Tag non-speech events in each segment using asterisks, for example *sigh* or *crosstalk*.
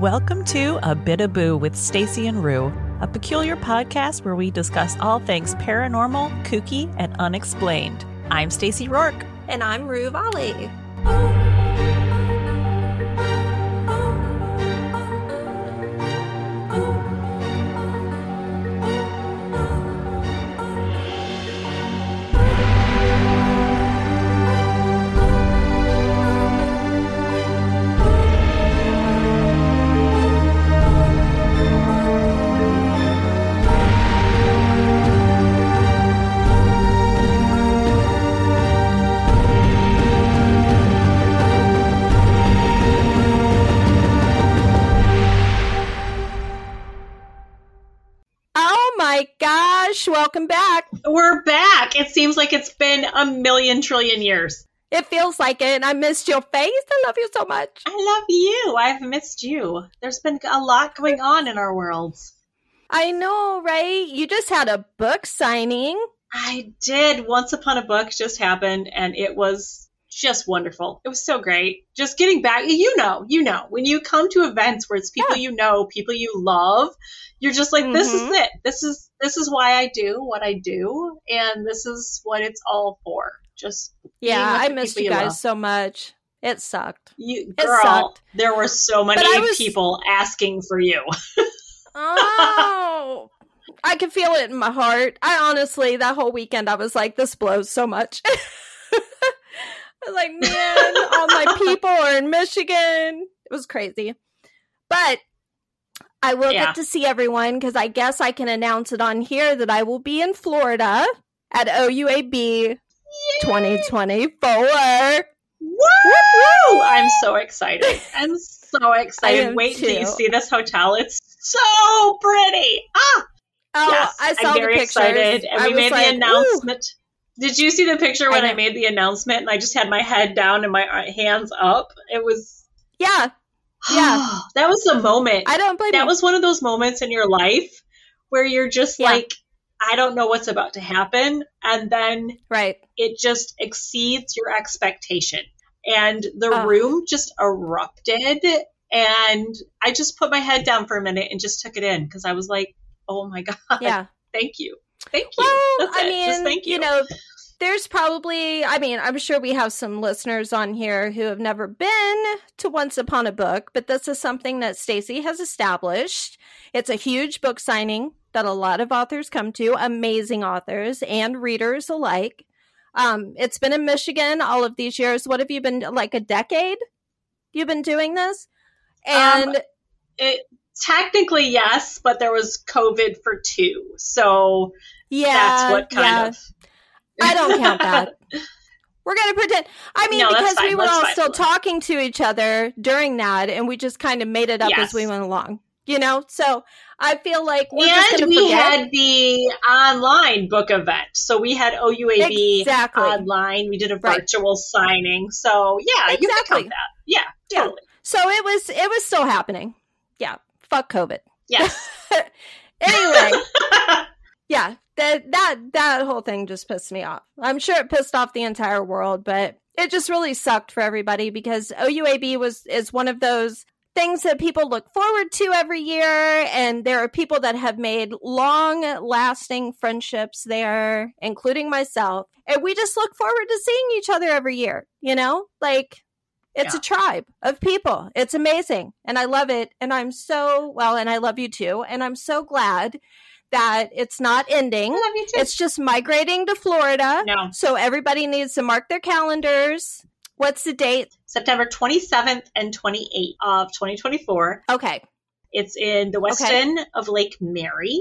Welcome to A Bit of Boo with Stacey and Rue, a peculiar podcast where we discuss all things paranormal, kooky, and unexplained. I'm Stacey Rourke. And I'm Rue Volley. Welcome back. We're back. It seems like it's been a million trillion years. It feels like it, and I missed your face. I love you so much. I love you. I've missed you. There's been a lot going on in our worlds. I know, right? You just had a book signing. I did. Once Upon a Book just happened, and it was just wonderful. It was so great. Just getting back, you know, you know, when you come to events where it's people Yeah. you know, people you love, you're just like, this is Mhm. it. This is this is why I do what I do, and this is what it's all for. Just Yeah, I missed you guys love. so much. It sucked. You, It girl, sucked. there were so many was- people asking for you. Oh, *laughs* I can feel it in my heart. I honestly, that whole weekend, I was like, this blows so much. *laughs* I was like, man, all my *laughs* people are in Michigan. It was crazy. But I will Yeah. get to see everyone because I guess I can announce it on here that I will be in Florida at OUAB 2024. Woo! I'm so excited. *laughs* I'm so excited. Wait till you see this hotel. It's so pretty. Ah, Oh, yes. I saw I'm very the pictures. excited. And I we made like, the "Ooh." announcement. Did you see the picture when I I, made the announcement and I just had my head down and my uh, hands up? It was, Yeah, *gasps* Yeah. *gasps* that was the moment. I don't blame that you. was one of those moments in your life where you're just Yeah. like, I don't know what's about to happen. And then right. it just exceeds your expectation. And the Ugh. room just erupted. And I just put my head down for a minute and just took it in because I was like, oh my *laughs* God, Yeah. thank you. Thank you. Well, That's I it. mean, just thank you. know, there's probably, I mean, I'm sure we have some listeners on here who have never been to Once Upon a Book, but this is something that Stacey has established. It's a huge book signing that a lot of authors come to, amazing authors and readers alike. Um, it's been in Michigan all of these years. What have you been like a decade? You've been doing this, and Um, it, technically, yes, but there was COVID for two. So yeah, that's what kind yeah. of. I don't count that. *laughs* We're gonna pretend. I mean, No, because we were That's all fine. still talking to each other during that, and we just kind of made it up Yes. as we went along. You know, so I feel like we're and we forget. had the online book event. So we had OUAB Exactly. online. We did a Right. virtual signing. So yeah, you can Exactly. count that. Yeah, Yeah. totally. so it was it was still happening. Yeah, fuck COVID. Yes. *laughs* anyway, *laughs* yeah, that that that whole thing just pissed me off. I'm sure it pissed off the entire world, but it just really sucked for everybody because OUAB was is one of those things that people look forward to every year and there are people that have made long lasting friendships there including myself and we just look forward to seeing each other every year you know like it's Yeah. a tribe of people it's amazing and i love it and i'm so well and i love you too and i'm so glad that it's not ending I love you too. it's just migrating to florida no, so everybody needs to mark their calendars what's the date September 27th and 28th of 2024. okay It's in the west Okay. end of Lake Mary.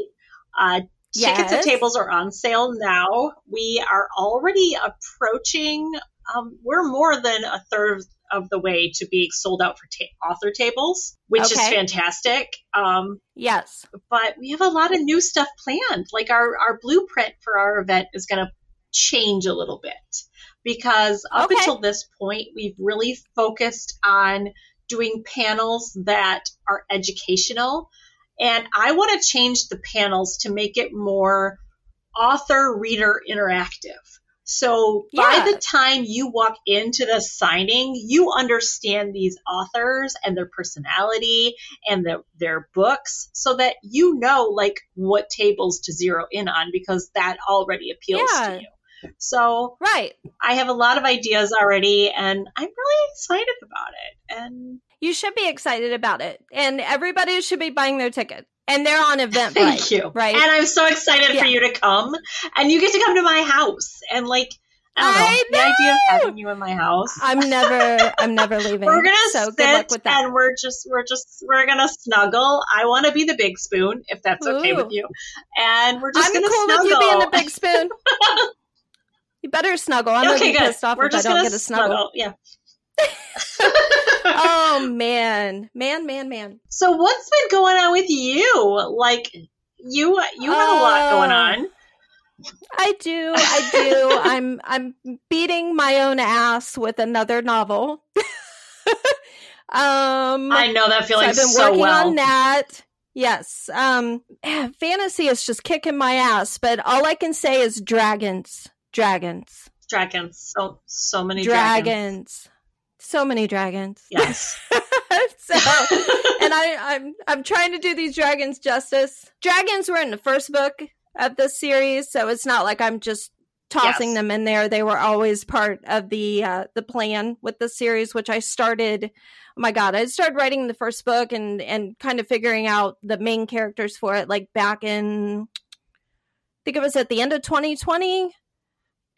Uh, Tickets Yes. and tables are on sale now. We are already approaching. Um, we're more than a third of the way to being sold out for ta- author tables, which is fantastic. Um, yes but we have a lot of new stuff planned. Like our, our blueprint for our event is going to change a little bit because up Okay. until this point, we've really focused on doing panels that are educational. And I want to change the panels to make it more author reader interactive. So Yeah. by the time you walk into the signing, you understand these authors and their personality and the, their books so that you know like what tables to zero in on because that already appeals Yeah. to you. So Right. I have a lot of ideas already and I'm really excited about it. And You should be excited about it. And everybody should be buying their ticket. And they're on Eventbrite. thank you. Right. And I'm so excited Yeah. for you to come and you get to come to my house and like I don't know, I the idea of having you in my house. I'm never I'm never *laughs* leaving. We're gonna so sit good luck with that. and we're just we're just we're gonna snuggle. I want to be the big spoon if that's okay with you, and we're just I'm gonna cool snuggle. with you being the big *laughs* spoon. you better snuggle. I'm okay, gonna be good. pissed off we're if I don't get a snuggle. Yeah. *laughs* *laughs* oh man. Man, man, man. so what's been going on with you? Like you you have a lot going Uh, on. I do. I do. *laughs* I'm I'm beating my own ass with another novel. *laughs* um I know that so feeling I've been so working well. on that. Yes. Um *sighs* fantasy is just kicking my ass, but all I can say is dragons. Dragons. Dragons, so so many dragons. Dragons. So many dragons. *laughs* Yes. so and I, I'm I'm trying to do these dragons justice. Dragons were in the first book of this series, so it's not like I'm just tossing Yes. them in there. They were always part of the uh, the plan with the series, which I started. Oh my god, I started writing the first book and and kind of figuring out the main characters for it, like back in. I think it was at the end of 2020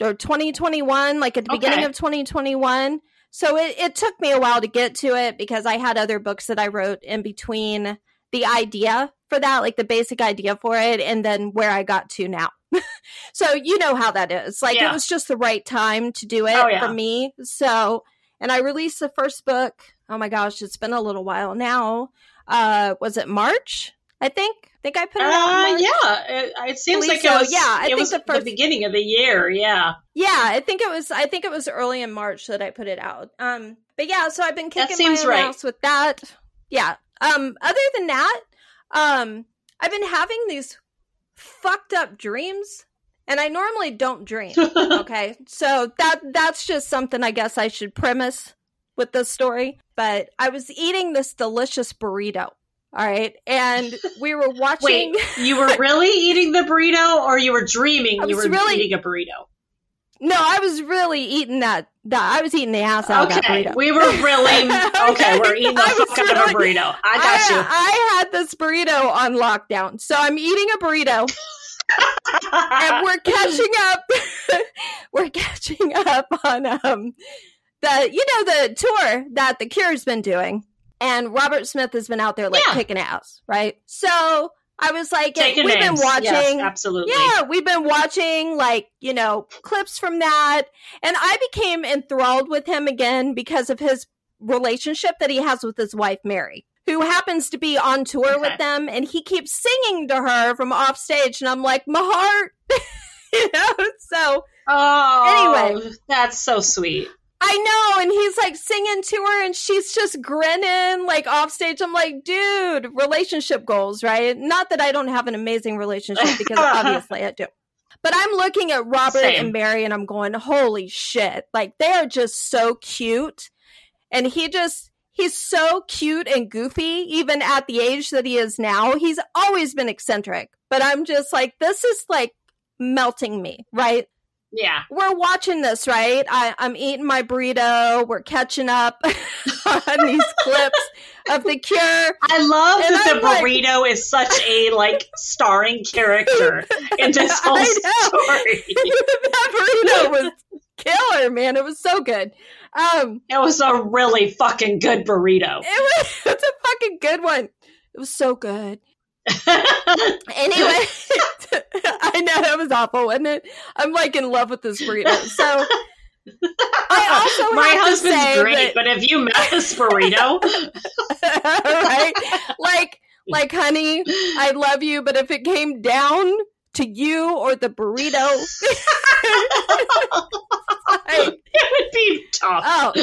or 2021, like at the beginning of 2021. So it, it took me a while to get to it because I had other books that I wrote in between the idea for that, like the basic idea for it, and then where I got to now. *laughs* so you know how that is. Like Yeah. it was just the right time to do it Oh, yeah. for me. So and I released the first book. Oh my gosh, it's been a little while now. Uh was it March? I think. I think I put it out. Uh, yeah, it, it seems like it was. Yeah, I it was the first- beginning of the year. Yeah, Yeah, I think it was. I think it was early in March that I put it out. Um, but yeah, so I've been kicking my right. ass with that. Yeah. Um, other than that, um, I've been having these fucked up dreams, and I normally don't dream. *laughs* okay, so that that's just something I guess I should premise with this story. But I was eating this delicious burrito. All right, and we were *laughs* watching. Wait, you were really eating the burrito, or you were dreaming you were really- eating a burrito? No, I was really eating that. That I was eating the ass out of that burrito. we were really *laughs* okay. We're eating the I fuck out of a burrito. I got you. I had this burrito on lockdown. So I'm eating a burrito and we're *laughs* catching up. we're catching up on um the you know the tour that the Cure's been doing. And Robert Smith has been out there like Yeah. kicking ass, right? So I was like, Taking we've names. been watching Yes, absolutely. yeah, we've been watching like, you know, clips from that. And I became enthralled with him again because of his relationship that he has with his wife, Mary, who happens to be on tour Okay. with them. And he keeps singing to her from off stage. And I'm like, my heart, *laughs* you know? So Oh, Anyway. that's so sweet. I know. And he's like singing to her and she's just grinning like off stage. I'm like, dude, relationship goals, right? Not that I don't have an amazing relationship because *laughs* obviously I do. But I'm looking at Robert Same. and Mary and I'm going, holy shit. Like they are just so cute. And he just, he's so cute and goofy, even at the age that he is now. He's always been eccentric. But I'm just like, this is like melting me, right? Yeah. we're watching this, right? I, I'm eating my burrito. We're catching up *laughs* on these clips of the cure. I love And that I'm the like- burrito is such a like starring character *laughs* in this whole story. *laughs* that burrito was killer, man. It was so good. Um, It was a really fucking good burrito. it was it's a fucking good one. It was so good. *laughs* Anyway, *laughs* I know that was awful, wasn't it? I'm like in love with this burrito. So *laughs* I also My have to husband's say great, that- but have you met this burrito? right? Like, like, honey, I love you, but if it came down to you or the burrito, like, it would be tough. oh.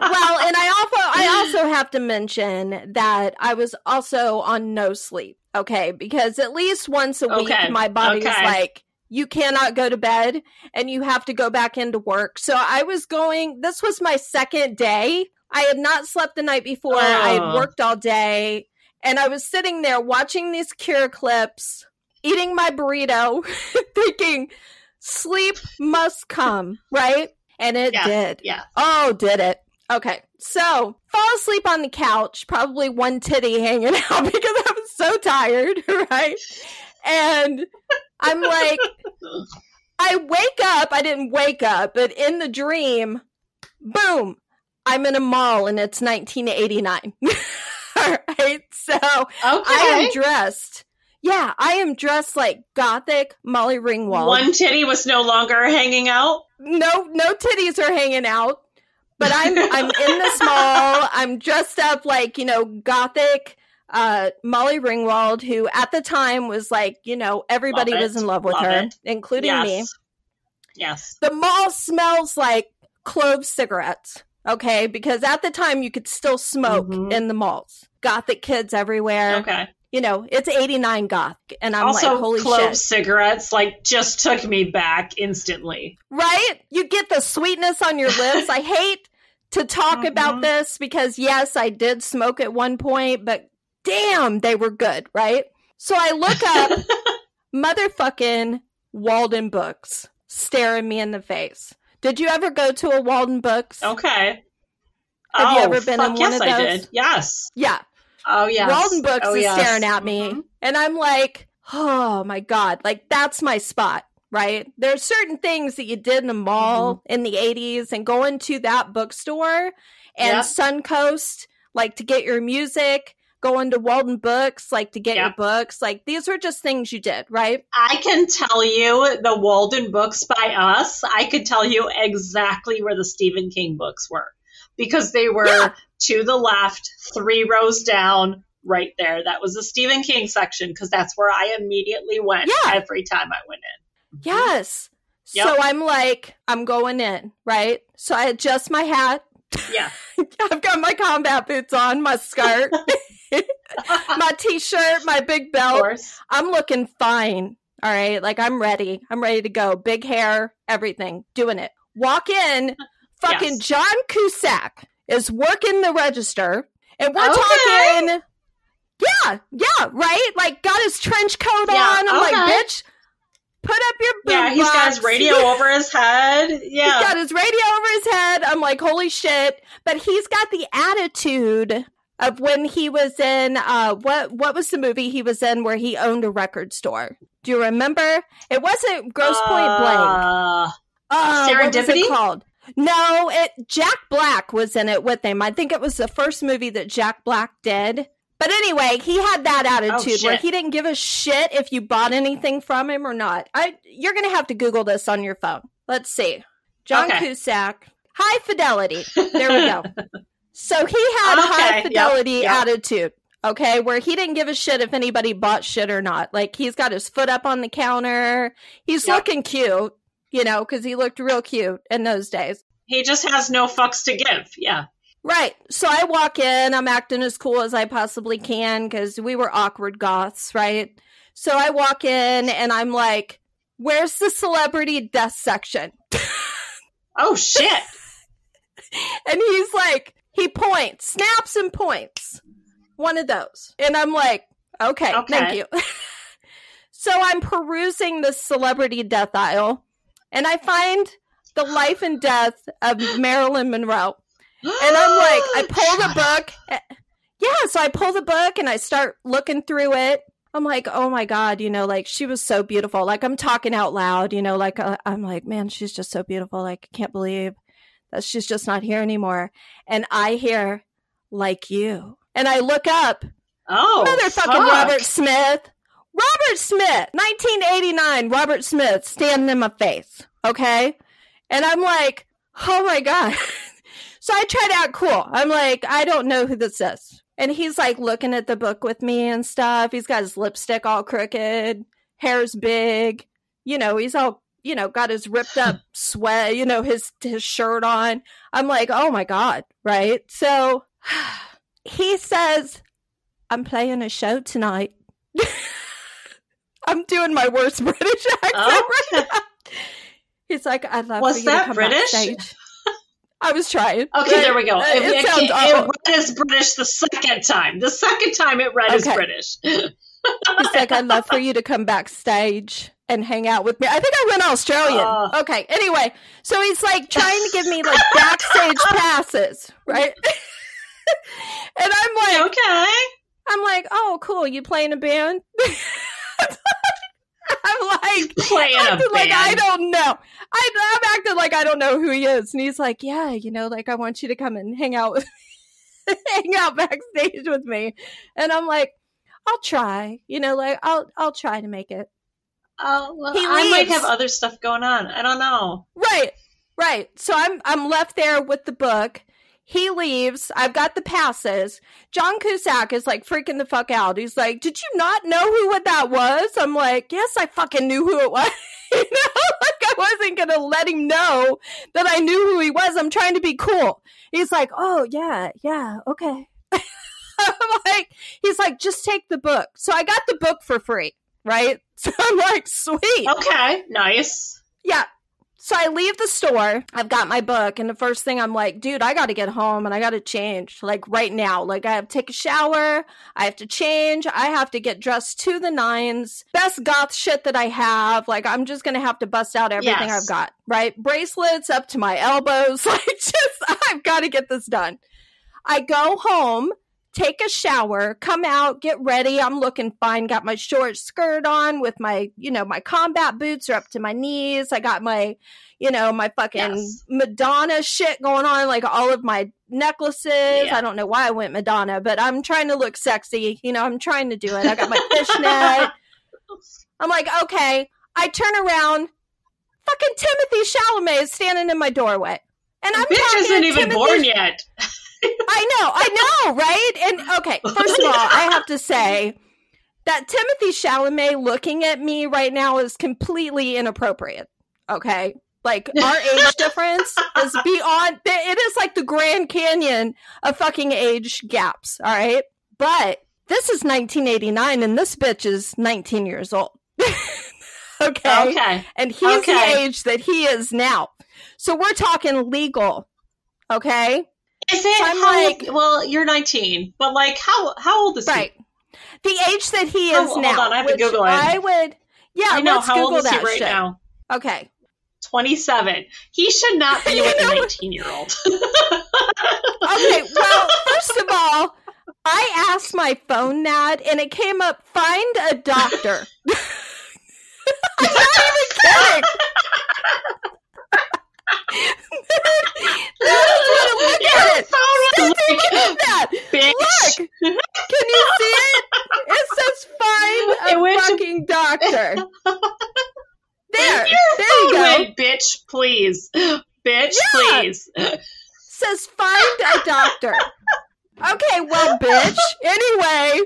Well, and I also, I *gasps* also have to mention that I was also on no sleep. Okay, because at least once a week, Okay, my body's okay. like, you cannot go to bed and you have to go back into work. So I was going, this was my second day. I had not slept the night before. I had Oh. worked all day and I was sitting there watching these cure clips, eating my burrito, *laughs* thinking, sleep must come, right? And it Yeah. did. Yeah. Oh, did it? Okay. So, fall asleep on the couch, probably one titty hanging *laughs* out because I'm so tired, *laughs* right? And I'm like, I wake up. I didn't wake up, but in the dream, boom, I'm in a mall and it's 1989. All *laughs* right. So, I am dressed. Yeah, I am dressed like gothic Molly Ringwald. One titty was no longer hanging out. no no titties are hanging out but i'm i'm in this mall i'm dressed up like you know gothic uh molly ringwald who at the time was like you know everybody Love was it. in love with Love her it. including yes. me Yes. the mall smells like clove cigarettes okay because at the time you could still smoke Mhm. in the malls gothic kids everywhere Okay. you know it's 89 goth and i'm also, like holy clove shit cigarettes like just took me back instantly. right? You get the sweetness on your lips. I hate to talk about Mhm. this because, yes, I did smoke at one point, but damn, they were good, right? So I look up *laughs* motherfucking Walden Books staring me in the face. Did you ever go to a Walden Books? Okay. Have you oh, ever been in one yes, of I those? did. Yes. Yeah. Oh, yeah. Walden Books oh, is yes. staring at me. Mhm. And I'm like, oh my God, like that's my spot, right? There's certain things that you did in the mall Mm-hmm. in the 80s and going to that bookstore and Yep. Suncoast, like to get your music, going to Walden Books, like to get your books. Like these were just things you did, right? I can tell you the Walden books by us. I could tell you exactly where the Stephen King books were because they were Yeah. to the left, three rows down, right there. That was the Stephen King section because that's where I immediately went Yeah. every time I went in. Yes. Yep. So I'm like, I'm going in, right? So I adjust my hat. Yeah. *laughs* I've got my combat boots on, my skirt, *laughs* my t-shirt, my big belt. I'm looking fine. All right. Like I'm ready. I'm ready to go. Big hair, everything, doing it. Walk in, *laughs* fucking Yes. John Cusack is working the register. And we're Okay. talking, yeah, yeah, right? Like got his trench coat Yeah, on. I'm like, bitch, put up your boom Yeah, he's got his radio *laughs* over his head. yeah he's got his radio over his head. I'm like, holy shit. But he's got the attitude of when he was in uh what what was the movie he was in where he owned a record store? Do you remember? It wasn't Grosse Pointe Blank. Uh, Uh, what was it called? No, it Jack Black was in it with him. I think it was the first movie that Jack Black did. But anyway, he had that oh, attitude where Oh, shit. he didn't give a shit if you bought anything from him or not. I you're gonna have to Google this on your phone. Let's see. John Okay. Cusack, high fidelity. There we go. *laughs* So he had Okay, high yep, fidelity yep. attitude. Okay, where he didn't give a shit if anybody bought shit or not. Like he's got his foot up on the counter. He's Yep. looking cute, you know, because he looked real cute in those days. he just has no fucks to give. Yeah. Right. So I walk in, I'm acting as cool as I possibly can because we were awkward goths, right? So I walk in and I'm like, where's the celebrity death section? *laughs* Oh shit. *laughs* And he's like, he points, snaps and points. One of those. And I'm like, okay, Okay. thank you. *laughs* so I'm perusing the celebrity death aisle and I find the life and death of Marilyn Monroe. And I'm like, I *gasps* pull the book. eh, Yeah, so I pull the book and I start looking through it. I'm like, oh my God, you know, like she was so beautiful. Like I'm talking out loud, you know, like uh, I'm like, man, she's just so beautiful. Like, I can't believe that she's just not here anymore. And I hear, like you. And I look up, Oh, motherfucking fuck. Robert Smith. Robert Smith, 1989, Robert Smith standing in my face. Okay. And I'm like, oh my God. *laughs* so I try to act cool. I'm like, I don't know who this is. And he's like looking at the book with me and stuff. He's got his lipstick all crooked, hair's big. You know, he's all, you know, got his ripped up *laughs* sweat, you know, his his shirt on. I'm like, oh my God. Right. So *sighs* he says, I'm playing a show tonight. *laughs* I'm doing my worst British accent oh. right now. He's like, I'd love Was for you that to come British? backstage. I was trying. Okay, there we go. Uh, It, it it, sounds it awful. read as British the second time. The second time it read as Okay. British. *laughs* He's like, I'd love for you to come backstage and hang out with me. I think I went Australian. Oh. okay. Anyway, so he's like trying to give me like *laughs* backstage passes, right? *laughs* and I'm like, okay. I'm like, oh, cool. You playing a band? I'm *laughs* like, Playing a acting like I don't know. I, I'm acting like I don't know who he is, and he's like, yeah, you know, like I want you to come and hang out with, *laughs* hang out backstage with me, and I'm like, I'll try, you know, like I'll I'll try to make it. Oh, well, He I might have other stuff going on. I don't know. Right, right. So I'm I'm left there with the book. He leaves. I've got the passes. John Cusack is like freaking the fuck out. He's like, "Did you not know who what that was?" I'm like, "Yes, I fucking knew who it was." *laughs* you know, *laughs* like I wasn't gonna let him know that I knew who he was. I'm trying to be cool. He's like, "Oh yeah, yeah, okay." *laughs* I'm like, he's like, "Just take the book." So I got the book for free, right? So I'm like, "Sweet." Okay, nice. Yeah. So I leave the store. I've got my book, and the first thing I'm like, dude, I got to get home and I got to change like right now. Like I have to take a shower. I have to change. I have to get dressed to the nines. Best goth shit that I have. Like I'm just gonna have to bust out everything Yes. I've got. Right, bracelets up to my elbows. *laughs* Like just, I've got to get this done. I go home take a shower, come out, get ready. I'm looking fine. Got my short skirt on with my, you know, my combat boots are up to my knees. I got my, you know, my fucking Yes. Madonna shit going on, like all of my necklaces. Yeah. I don't know why I went Madonna, but I'm trying to look sexy. You know, I'm trying to do it. I got my fishnet. *laughs* I'm like, okay. I turn around. Fucking Timothy Chalamet is standing in my doorway. And I'm Bitch isn't even Timothy born yet. *laughs* *laughs* I know, I know, right? And okay, first of all, I have to say that Timothy Chalamet looking at me right now is completely inappropriate. Okay. Like our *laughs* age difference is beyond it is like the Grand Canyon of fucking age gaps, all right? But this is 1989 and this bitch is 19 years old. *laughs* okay? Okay. And he's Okay. the age that he is now. So we're talking legal. Okay? Is it I'm how like- well, you're 19, but like how how old is he? Right. The age that he Oh, is hold now. on, I have to Google it. I would. Yeah, I know let's how Google old is he right shit. now? Okay. 27. He should not be *laughs* with a 19 year old. *laughs* Okay. Well, first of all, I asked my phone that, and it came up: find a doctor. *laughs* I'm not even kidding. Look at it. phone look that. bitch. Look. Can you see it? It says find a to- fucking doctor. There. Your There you go. went, bitch, please. Bitch, Yeah. please. says find a doctor. Okay, well, bitch. Anyway.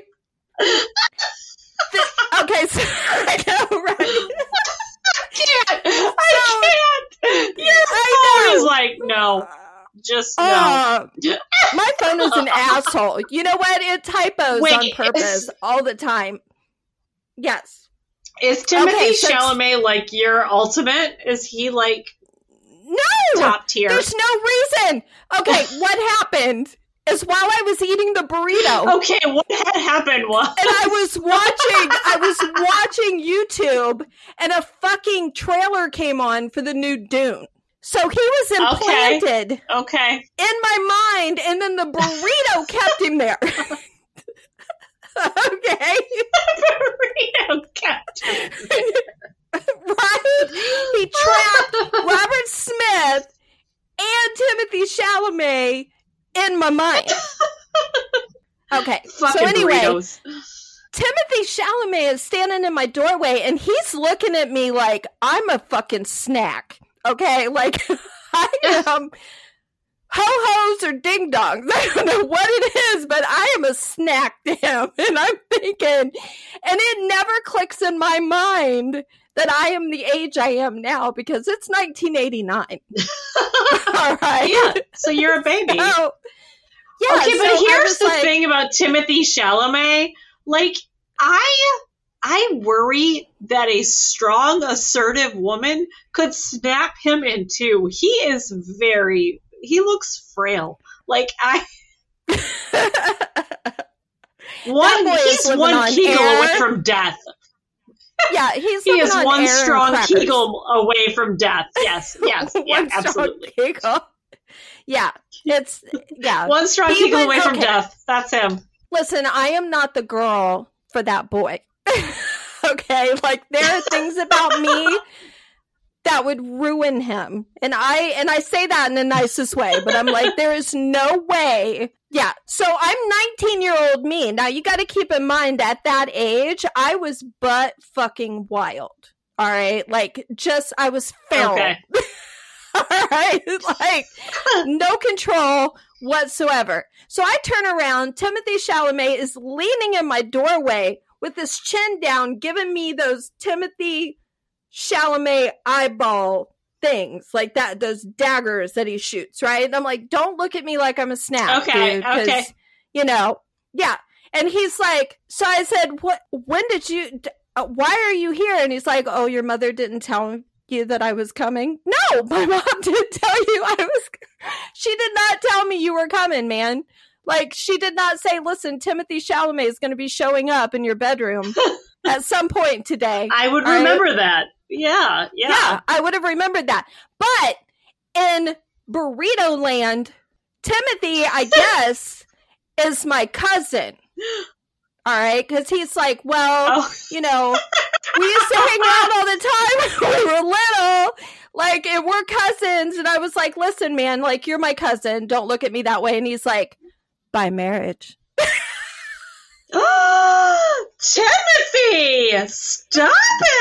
Th- okay, so I know, right? Can't. *laughs* I can't. Your phone is like, no, just no. Uh, my phone is an *laughs* asshole. You know what? It typos Wait, on purpose all the time. Yes. Is Timothy Okay, so Chalamet like your ultimate? Is he like No! top tier? There's no reason. Okay, *laughs* what happened is while I was eating the burrito, Okay, what had happened was and I was *laughs* watching I was watching YouTube and a fucking trailer came on for the new Dune. So he was implanted okay. in my mind and then the burrito *laughs* kept him there. *laughs* okay. The burrito captain. right? He trapped Robert Smith and Timothy Chalamet in my mind. *laughs* Okay. Fucking so anyway, burritos. Timothy Chalamet is standing in my doorway and he's looking at me like I'm a fucking snack. Okay? *laughs* Like I am ho hos or ding dongs. *laughs* I don't know what it is, but I am a snack to him. And I'm thinking, and it never clicks in my mind that I am the age I am now because it's 1989. *laughs* All right. Yeah, so you're a baby. So, yeah, okay, but here's the like- thing about Timothy Chalamet. Like, I I worry that a strong, assertive woman could snap him in two. He is very, he looks frail. Like, I. *laughs* one, he's one on Kegel away from death. Yeah, he's He is on one strong. Kegel away from death. Yes, *laughs* yes, yeah, absolutely. Kegel. Yeah, it's yeah. *laughs* One strong He Kegel went- away from death. That's him. Listen, I am not the girl for that boy. *laughs* okay, like there are things about me that would ruin him. And I and I say that in the nicest way, but I'm like there is no way. Yeah. So I'm 19 year old me. Now you got to keep in mind at that age, I was butt fucking wild. All right? Like just I was feral. Okay. *laughs* All right. *laughs* Like no control whatsoever. So I turn around. Timothy Chalamet is leaning in my doorway with his chin down, giving me those Timothy Chalamet eyeball things like that, those daggers that he shoots, right? And I'm like, don't look at me like I'm a snap. Okay, dude, okay. You know, yeah. And he's like, so I said, what, when did you, uh, why are you here? And he's like, oh, your mother didn't tell you that I was coming. No, *laughs* my mom didn't tell you I was, she did not tell me you were coming, man. Like, she did not say, listen, Timothy Chalamet is going to be showing up in your bedroom *laughs* at some point today. I would All right. remember that. Yeah, yeah. Yeah, I would have remembered that. But in Burrito Land, Timothy, I *laughs* guess, is my cousin. All right, because he's like, well, Oh, you know, we used to hang out all the time when we were little. Like, and we're cousins. And I was like, listen, man, like, you're my cousin. Don't look at me that way. And he's like, by marriage. *gasps* Timothy, stop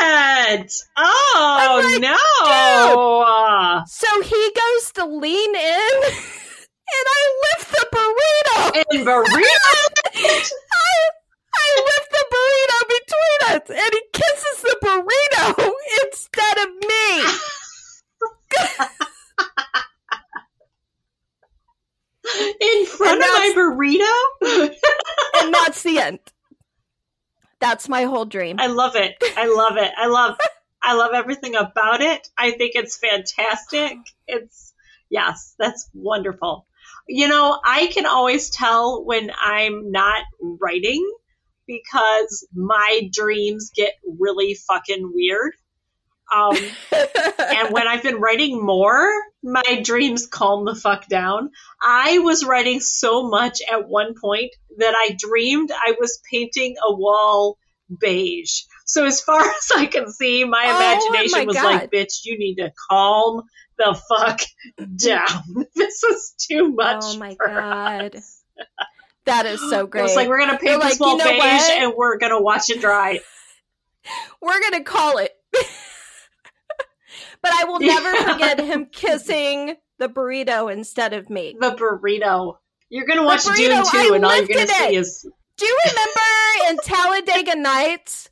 it! Oh like, no! So he goes to lean in, *laughs* and I lift the burrito. In burrito, *laughs* I, I lift the burrito between us, and he kisses the burrito instead of me. in front And of my burrito. And that's the end. That's my whole dream. I love it. I love it. I love. I love everything about it. I think it's fantastic. It's yes, that's wonderful. You know, I can always tell when I'm not writing because my dreams get really fucking weird. Um, *laughs* and when I've been writing more, my dreams calm the fuck down. I was writing so much at one point that I dreamed I was painting a wall beige. So as far *laughs* as I can see, my Oh, imagination my was God. like, bitch, you need to calm the fuck *laughs* down. this is too much. oh my god. us." That is so great. was like, we're going to They're paint this like, wall you know beige what? and we're going to watch it dry. we're going to call it. But I will *laughs* never Yeah. forget him kissing the burrito instead of me. The burrito. You're going to watch burrito, Dune 2 I and all you're going to lifted see it. is Do you remember in Talladega Nights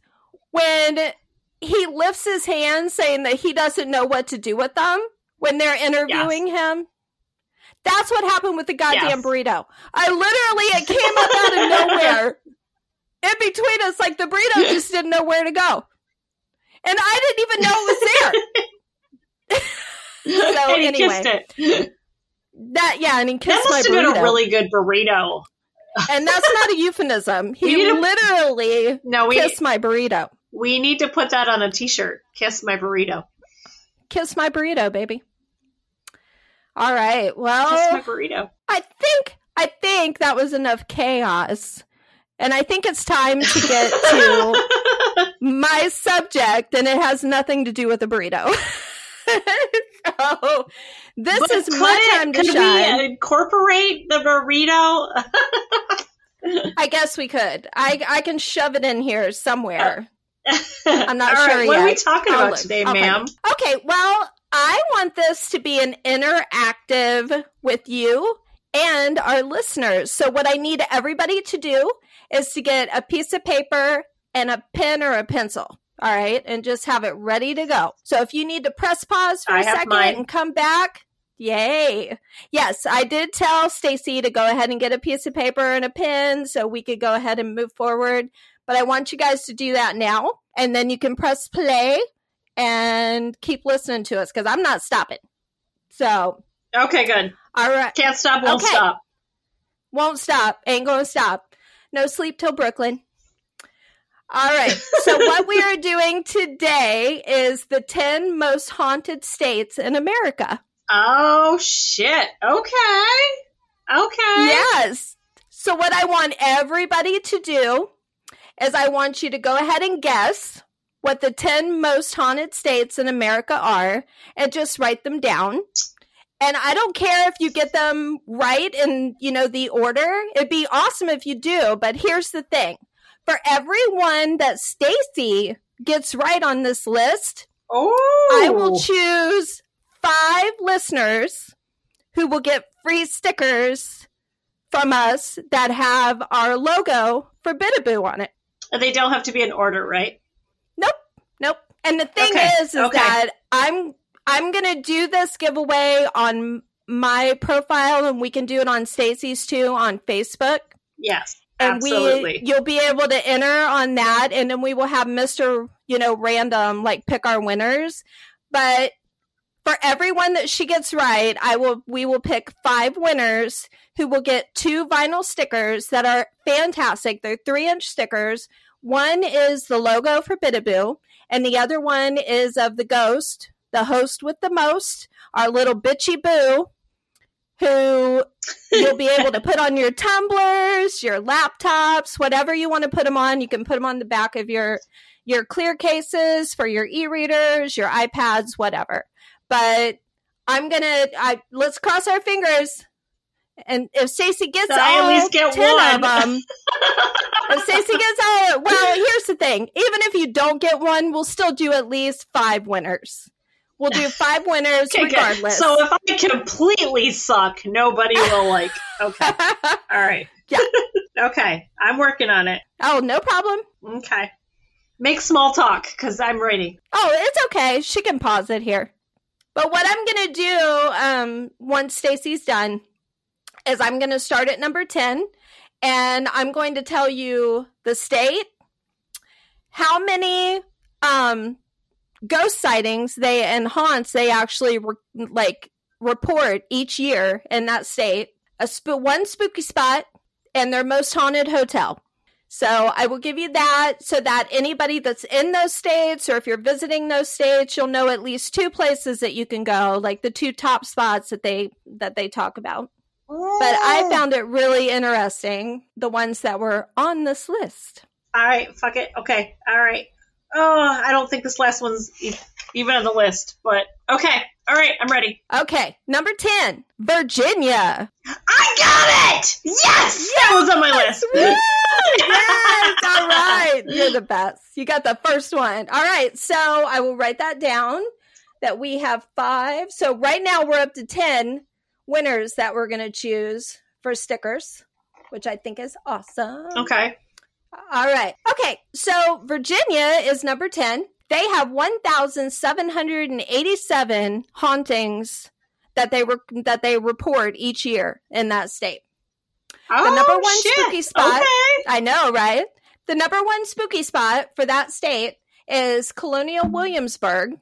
when he lifts his hand saying that he doesn't know what to do with them when they're interviewing him? That's what happened with the goddamn Yes. burrito. I literally, it came up out of nowhere *laughs* in between us, like the burrito just didn't know where to go. And I didn't even know it was there. *laughs* So, and he anyway. kissed it. That, yeah, and he That kissed my must have been burrito. a really good burrito. and that's not a euphemism. *laughs* He You to- literally No, we kissed my burrito. we need to put that on a t-shirt. Kiss my burrito. kiss my burrito, baby. All right. Kiss Well, my burrito. I think I think that was enough chaos. And I think it's time to get to *laughs* my subject, and it has nothing to do with the burrito. *laughs* *laughs* so this But is my time to could shine. we incorporate the burrito? I guess we could. I I can shove it in here somewhere. Uh, I'm not *laughs* All sure right, What are we talking I'll about look. today, I'll ma'am? Okay, well, I want this to be an interactive with you and our listeners. So, what I need everybody to do is to get a piece of paper and a pen or a pencil. All right, and just have it ready to go. So, if you need to press pause for I a second mine. and come back, Yay. Yes, I did tell Stacey to go ahead and get a piece of paper and a pen so we could go ahead and move forward. But I want you guys to do that now. And then you can press play and keep listening to us because I'm not stopping. So, Okay, good. all right. Can't stop, won't Okay. stop. Won't stop. Ain't going to stop. No sleep till Brooklyn. All right. So, what we are doing today is the 10 most haunted states in America. Oh shit. Okay. Okay. Yes. So, what I want everybody to do is I want you to go ahead and guess what the 10 most haunted states in America are and just write them down. And I don't care if you get them right in, you know, the order. It'd be awesome if you do, but here's the thing. For every one that Stacey gets right on this list, Oh. I will oh. choose five listeners who will get free stickers from us that have our logo for Bitaboo on it. And they don't have to be in order, right? Nope, nope. And the thing Okay, is, is okay. that I'm I'm gonna do this giveaway on my profile, and we can do it on Stacey's too on Facebook. Yes. And absolutely. we you'll be able to enter on that, and then we will have Mister, you know, random like pick our winners. But for everyone that she gets right, I will we will pick five winners who will get two vinyl stickers that are fantastic. They're three inch stickers. One is the logo for Bitaboo, and the other one is of the ghost, the host with the most, our little bitchy boo, who you'll be able to *laughs* put on your tumblers, your laptops, whatever you want to put them on. You can put them on the back of your your clear cases for your e-readers, your iPads, whatever. But I'm gonna I let's cross our fingers. And if Stacey gets So I at all least get ten one. of them, *laughs* if Stacey gets all well, here's the thing: even if you don't get one, we'll still do at least five winners. We'll do *laughs* five winners Okay, regardless. So if I completely suck, nobody will like. Okay. *laughs* All right. Yeah. *laughs* okay. I'm working on it. oh, no problem. Okay. Make small talk because I'm ready. Oh, it's okay. She can pause it here. But what I'm going to do um, once Stacey's done is I'm going to start at number 10 and I'm going to tell you the state, how many um, ghost sightings they and haunts they actually re- like report each year in that state, a sp- one spooky spot and their most haunted hotel. So I will give you that so that anybody that's in those states or if you're visiting those states, you'll know at least two places that you can go, like the two top spots that they that they talk about. But I found it really interesting, the ones that were on this list. All right. Fuck it. Okay. All right. Oh, I don't think this last one's even on the list, but okay. All right. I'm ready. Okay, number 10, Virginia. I got it. Yes, that was on my list. *laughs* yes, all right. You're the best. You got the first one. All right, so I will write that down that we have five. So right now we're up to 10 winners that we're going to choose for stickers, which I think is awesome. Okay. All right. Okay, so Virginia is number 10. They have 1,787 hauntings that they re- that they report each year in that state. Oh, the number one shit. spooky spot- Okay. I know, right? The number one spooky spot for that state is Colonial Williamsburg.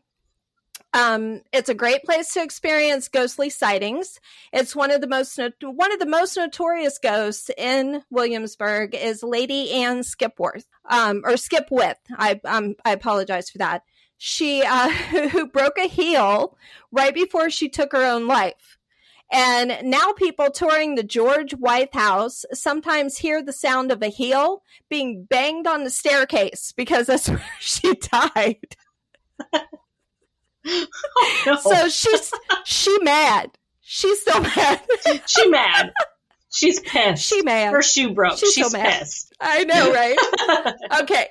Um, it's a great place to experience ghostly sightings. It's one of the most no- one of the most notorious ghosts in Williamsburg is Lady Anne Skipworth, um, or Skipwith. I um, I apologize for that. She uh, *laughs* who broke a heel right before she took her own life. And now people touring the George White House sometimes hear the sound of a heel being banged on the staircase because that's *laughs* where she died. *laughs* Oh, no. So she's she mad. She's so mad. she mad. She's pissed. she mad. Her shoe broke. She's She's, so mad. pissed. I know, *laughs* right? okay.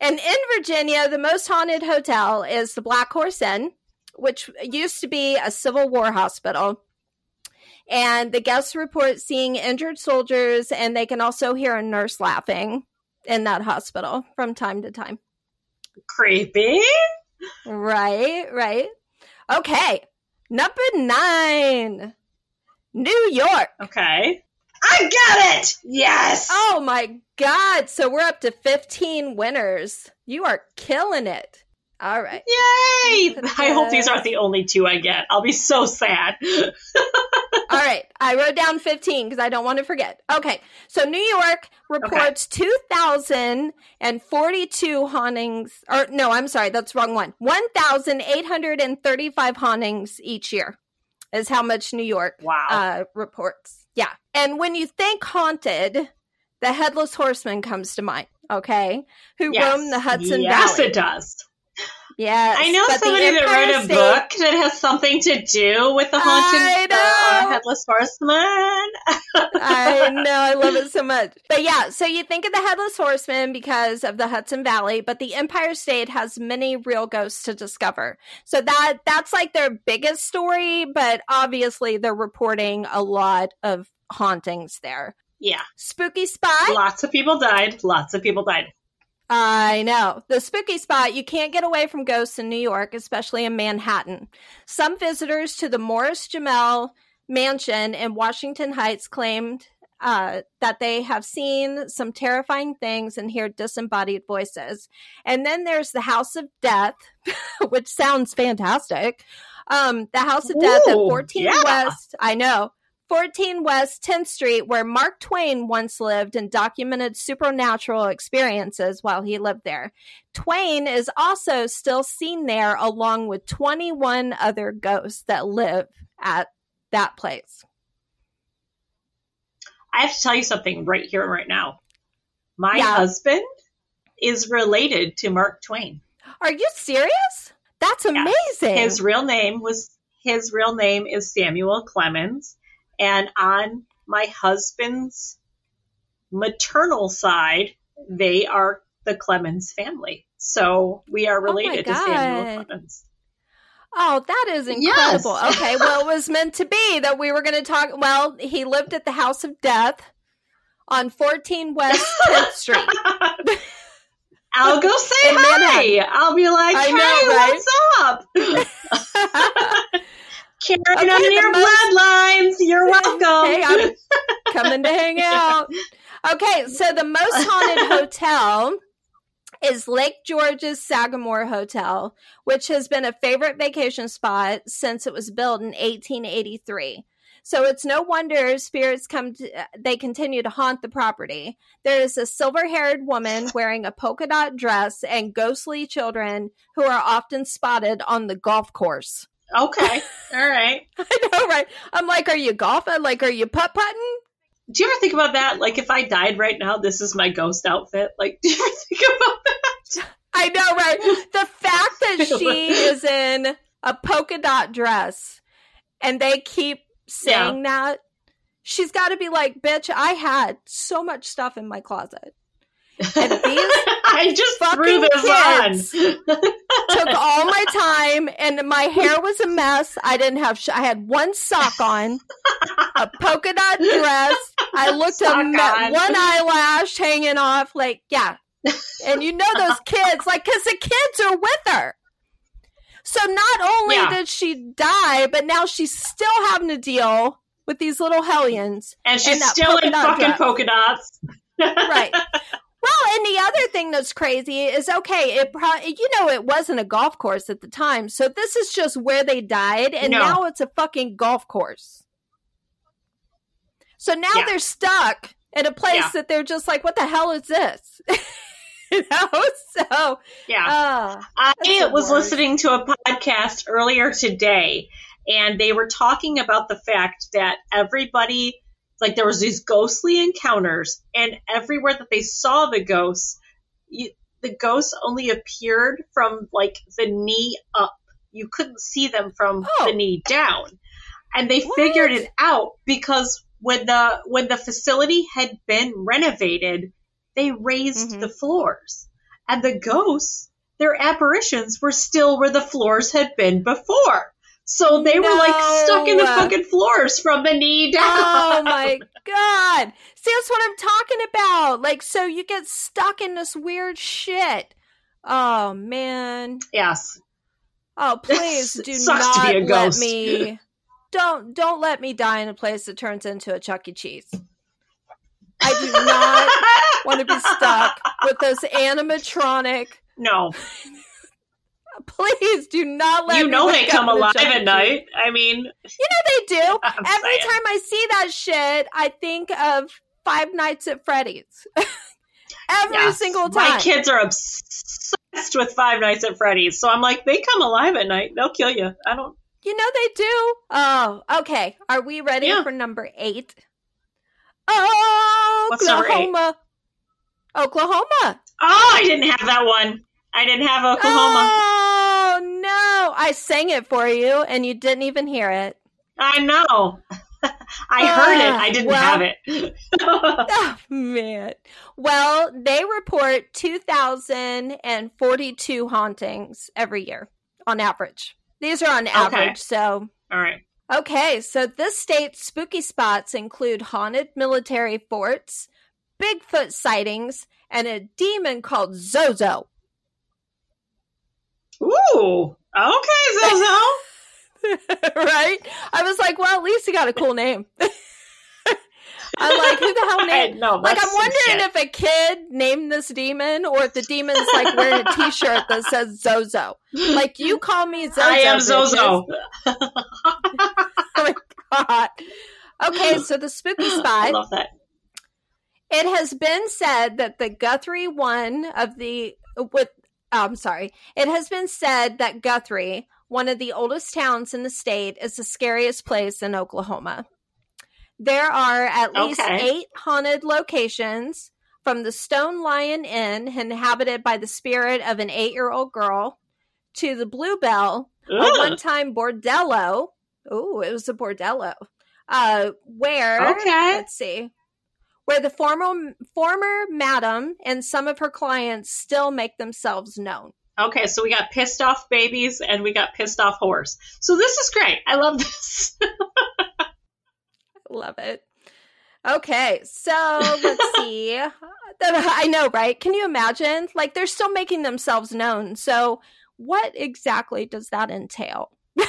And in Virginia, the most haunted hotel is the Black Horse Inn, which used to be a Civil War hospital. And the guests report seeing injured soldiers, and they can also hear a nurse laughing in that hospital from time to time. Creepy. Right, right. Okay. Number nine, New York. Okay. I got it! Yes! Oh my God. So we're up to 15 winners. You are killing it. All right. Yay! *laughs* I hope these aren't the only two I get. I'll be so sad. *laughs* All right. I wrote down 15 because I don't want to forget. Okay. So New York reports 2,042 hauntings. Or no, I'm sorry. That's wrong one. 1,835 hauntings each year is how much New York Wow. uh, reports. Yeah. And when you think haunted, the Headless Horseman comes to mind. Okay. Who Yes. roam the Hudson yes, Valley. Yes, it does. Yes. I know somebody that wrote a State- book that has something to do with the haunted uh, headless horseman. *laughs* I know, I love it so much. But yeah, so you think of the Headless Horseman because of the Hudson Valley, but the Empire State has many real ghosts to discover. So that that's like their biggest story, but obviously they're reporting a lot of hauntings there. Yeah, Spooky Spot. lots of people died. Lots of people died. I know. The spooky spot, you can't get away from ghosts in New York, especially in Manhattan. Some visitors to the Morris Jumel mansion in Washington Heights claimed uh, that they have seen some terrifying things and hear disembodied voices. And then there's the House of Death, *laughs* which sounds fantastic. Um, the House of Death at 14 yeah. West, I know. 14 West 10th Street, where Mark Twain once lived and documented supernatural experiences while he lived there. Twain is also still seen there along with 21 other ghosts that live at that place. I have to tell you something right here and right now. My Yeah. husband is related to Mark Twain. Are you serious? That's amazing. His real name was his real name is Samuel Clemens, and on my husband's maternal side, they are the Clemens family. So we are Oh related to Samuel Clemens. Oh, that is Yes. incredible. *laughs* Okay, well, it was meant to be that we were going to talk. Well, he lived at the House of Death on 14 West *laughs* 10th Street. I'll go say In hi. I'll be like, I hey, know, right? what's up? *laughs* Karen Okay, on your most- bloodlines. You're welcome. Hey, I'm *laughs* coming to hang out. Okay, so the most haunted *laughs* hotel is Lake George's Sagamore Hotel, which has been a favorite vacation spot since it was built in 1883. So it's no wonder spirits come to, uh, they continue to haunt the property. There is a silver-haired woman wearing a polka dot dress and ghostly children who are often spotted on the golf course. Okay. All right. *laughs* I know, right? I'm like, are you golfing? Like, are you putt putting? Do you ever think about that? Like, if I died right now, this is my ghost outfit. Like, *laughs* do you ever think about that? I know, right? The fact that *laughs* she is in a polka dot dress and they keep saying that, she's got to be like, bitch, I had so much stuff in my closet. And these *laughs* I just threw fucking this on. took all my time and my hair was a mess. I didn't have, sh- I had one sock on, a polka dot dress. I looked a me- on. one eyelash hanging off. Like, yeah. And you know those kids, like, because the kids are with her. So not only Yeah. did she die, but now she's still having to deal with these little hellions. and she's And still in fucking dress. polka dots. Right. *laughs* Well, and the other thing that's crazy is okay, it pro- you know it wasn't a golf course at the time. So this is just where they died and No. now it's a fucking golf course. So now Yeah. they're stuck in a place Yeah. that they're just like what the hell is this? *laughs* you know? So, Yeah. uh, I was listening to a podcast earlier today, and they were talking about the fact that everybody, like, there was these ghostly encounters, and everywhere that they saw the ghosts, you, the ghosts only appeared from like the knee up. You couldn't see them from Oh. the knee down, and they What? figured it out because when the when the facility had been renovated, they raised Mhm. the floors, and the ghosts their apparitions were still where the floors had been before. So they were like stuck in the fucking floors from the knee down. oh my *laughs* god. See that's what I'm talking about. Like so you get stuck in this weird shit. Oh man. Yes. Oh, *laughs* please do not let me. *laughs* Don't don't let me die in a place that turns into a Chuck E. Cheese. I do not want to be stuck with those animatronic. no, *laughs* Please do not let you me know they come alive Chuck E. at night. I mean, You know they do. *laughs* I'm Every saying. time I see that shit, I think of Five Nights at Freddy's. *laughs* Every yes, single time. My kids are obsessed with Five Nights at Freddy's, so I'm like, they come alive at night. They'll kill you. I don't. You know they do. Oh, okay. Are we ready Yeah. for number eight? Oh, What's? Oklahoma. Oklahoma. Oh, I didn't have that one. I didn't have Oklahoma. Oh! I sang it for you, and you didn't even hear it. I know. *laughs* I heard it. I didn't well- have it. *laughs* *laughs* Oh man. Well, they report two thousand and forty-two hauntings every year on average. These are on average, so All right. Okay, so this state's spooky spots include haunted military forts, Bigfoot sightings, and a demon called Zozo. Ooh. Okay, Zozo. *laughs* right? I was like, well, at least he got a cool name. *laughs* I'm like, who the hell *laughs* named? no, Like, I'm wondering if a kid named this demon or if the demon's like wearing a t shirt that says Zozo. Like, you call me Zozo. I am bitches. Zozo. Oh my God. Okay, so the spooky *gasps* I spot. love that. It has been said that the Guthrie one of the with oh, I'm sorry. It has been said that Guthrie, one of the oldest towns in the state, is the scariest place in Oklahoma. There are at least Okay. eight haunted locations, from the Stone Lion Inn, inhabited by the spirit of an eight-year-old girl, to the Blue Belle, a one-time bordello. Oh, it was a bordello. Uh, where Okay. let's see where the former former madam and some of her clients still make themselves known. Okay, so we got pissed off babies and we got pissed off whores. So this is great. I love this. I *laughs* love it. Okay so let's *laughs* see. I know right? Can you imagine? Like they're still making themselves known. So what exactly does that entail? *laughs*